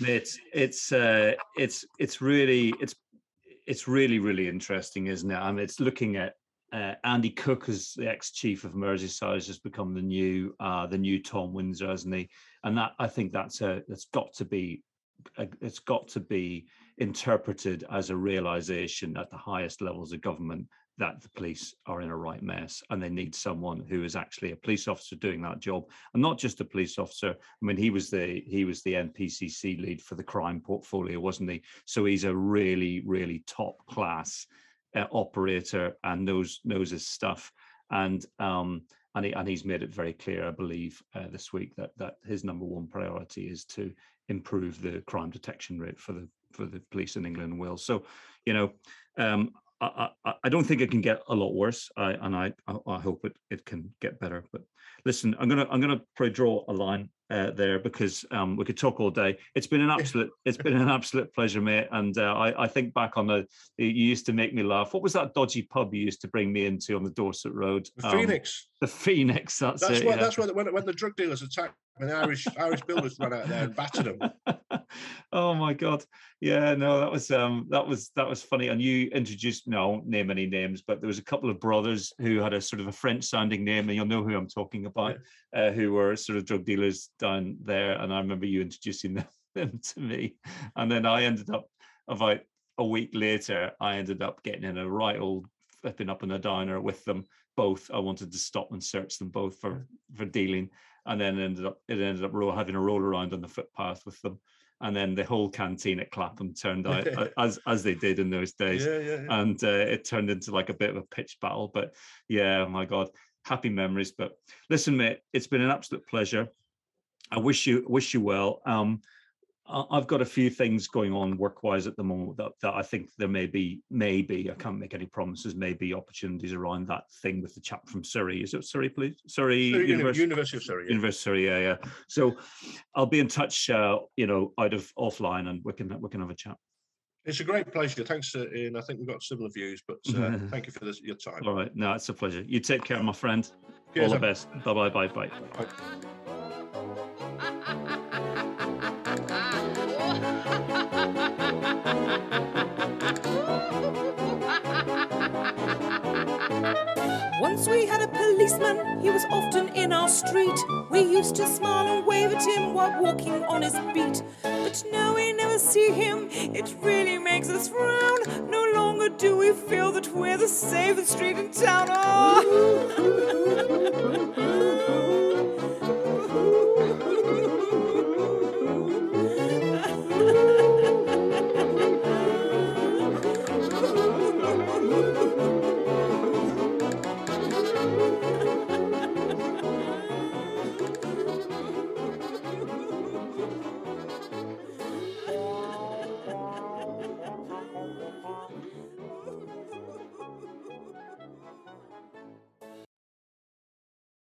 It's it's uh, it's it's really it's it's really really interesting, isn't it? I mean, it's looking at uh, Andy Cooke as the ex-chief of Merseyside has just become the new uh, the new Tom Winsor, hasn't he? And that I think that's a that's got to be a, it's got to be interpreted as a realization at the highest levels of government that the police are in a right mess and they need someone who is actually a police officer doing that job and not just a police officer i mean he was the he was the npcc lead for the crime portfolio wasn't he so he's a really really top class uh, operator and knows knows his stuff, and um, and he, and he's made it very clear, I believe, uh, this week that that his number one priority is to improve the crime detection rate for the for the police in England and Wales. So, you know, um, I, I, I, don't think it can get a lot worse, I, and I, I hope it, it can get better. But listen, I'm gonna I'm gonna probably draw a line uh, there because um, we could talk all day. It's been an absolute it's been an absolute pleasure, mate. And uh, I, I think back on the you used to make me laugh. What was that dodgy pub you used to bring me into on the Dorset Road? The um, Phoenix. The Phoenix. That's, that's it. What, yeah. That's when, when when the drug dealers attacked and the Irish Irish builders ran out there and battered them. oh my god. Yeah no that was um that was that was funny. And you introduced no I won't name any names but there was a couple of brothers who had a sort of a french sounding name and you'll know who i'm talking about yeah. uh, who were sort of drug dealers down there. And i remember you introducing them, them to me. And then i ended up about a week later i ended up getting in a right old flipping up in a diner with them both. I wanted to stop and search them both for for dealing and then ended up it ended up having a roll around on the footpath with them and then the whole canteen at Clapham turned out as as they did in those days, yeah, yeah, yeah. and uh, it turned into like a bit of a pitch battle. But yeah, oh my God, happy memories. But listen, mate, it's been an absolute pleasure. I wish you wish you well. Um, I've got a few things going on work-wise at the moment that, that I think there may be, maybe I can't make any promises, maybe opportunities around that thing with the chap from Surrey. Is it Surrey, please? Surrey, Surrey University, University of Surrey. Yeah. University, Surrey, yeah, yeah. So I'll be in touch, uh, you know, out of offline, and we can we can have a chat. It's a great pleasure. Thanks, uh, Ian. I think we've got similar views, but uh, thank you for this, your time. All right, no, it's a pleasure. You take care, my friend. Cheers, All the best. Bye bye bye bye. Policeman, he was often in our street. We used to smile and wave at him while walking on his beat. But now we never see him, it really makes us frown. No longer do we feel that we're the safest street in town. Oh.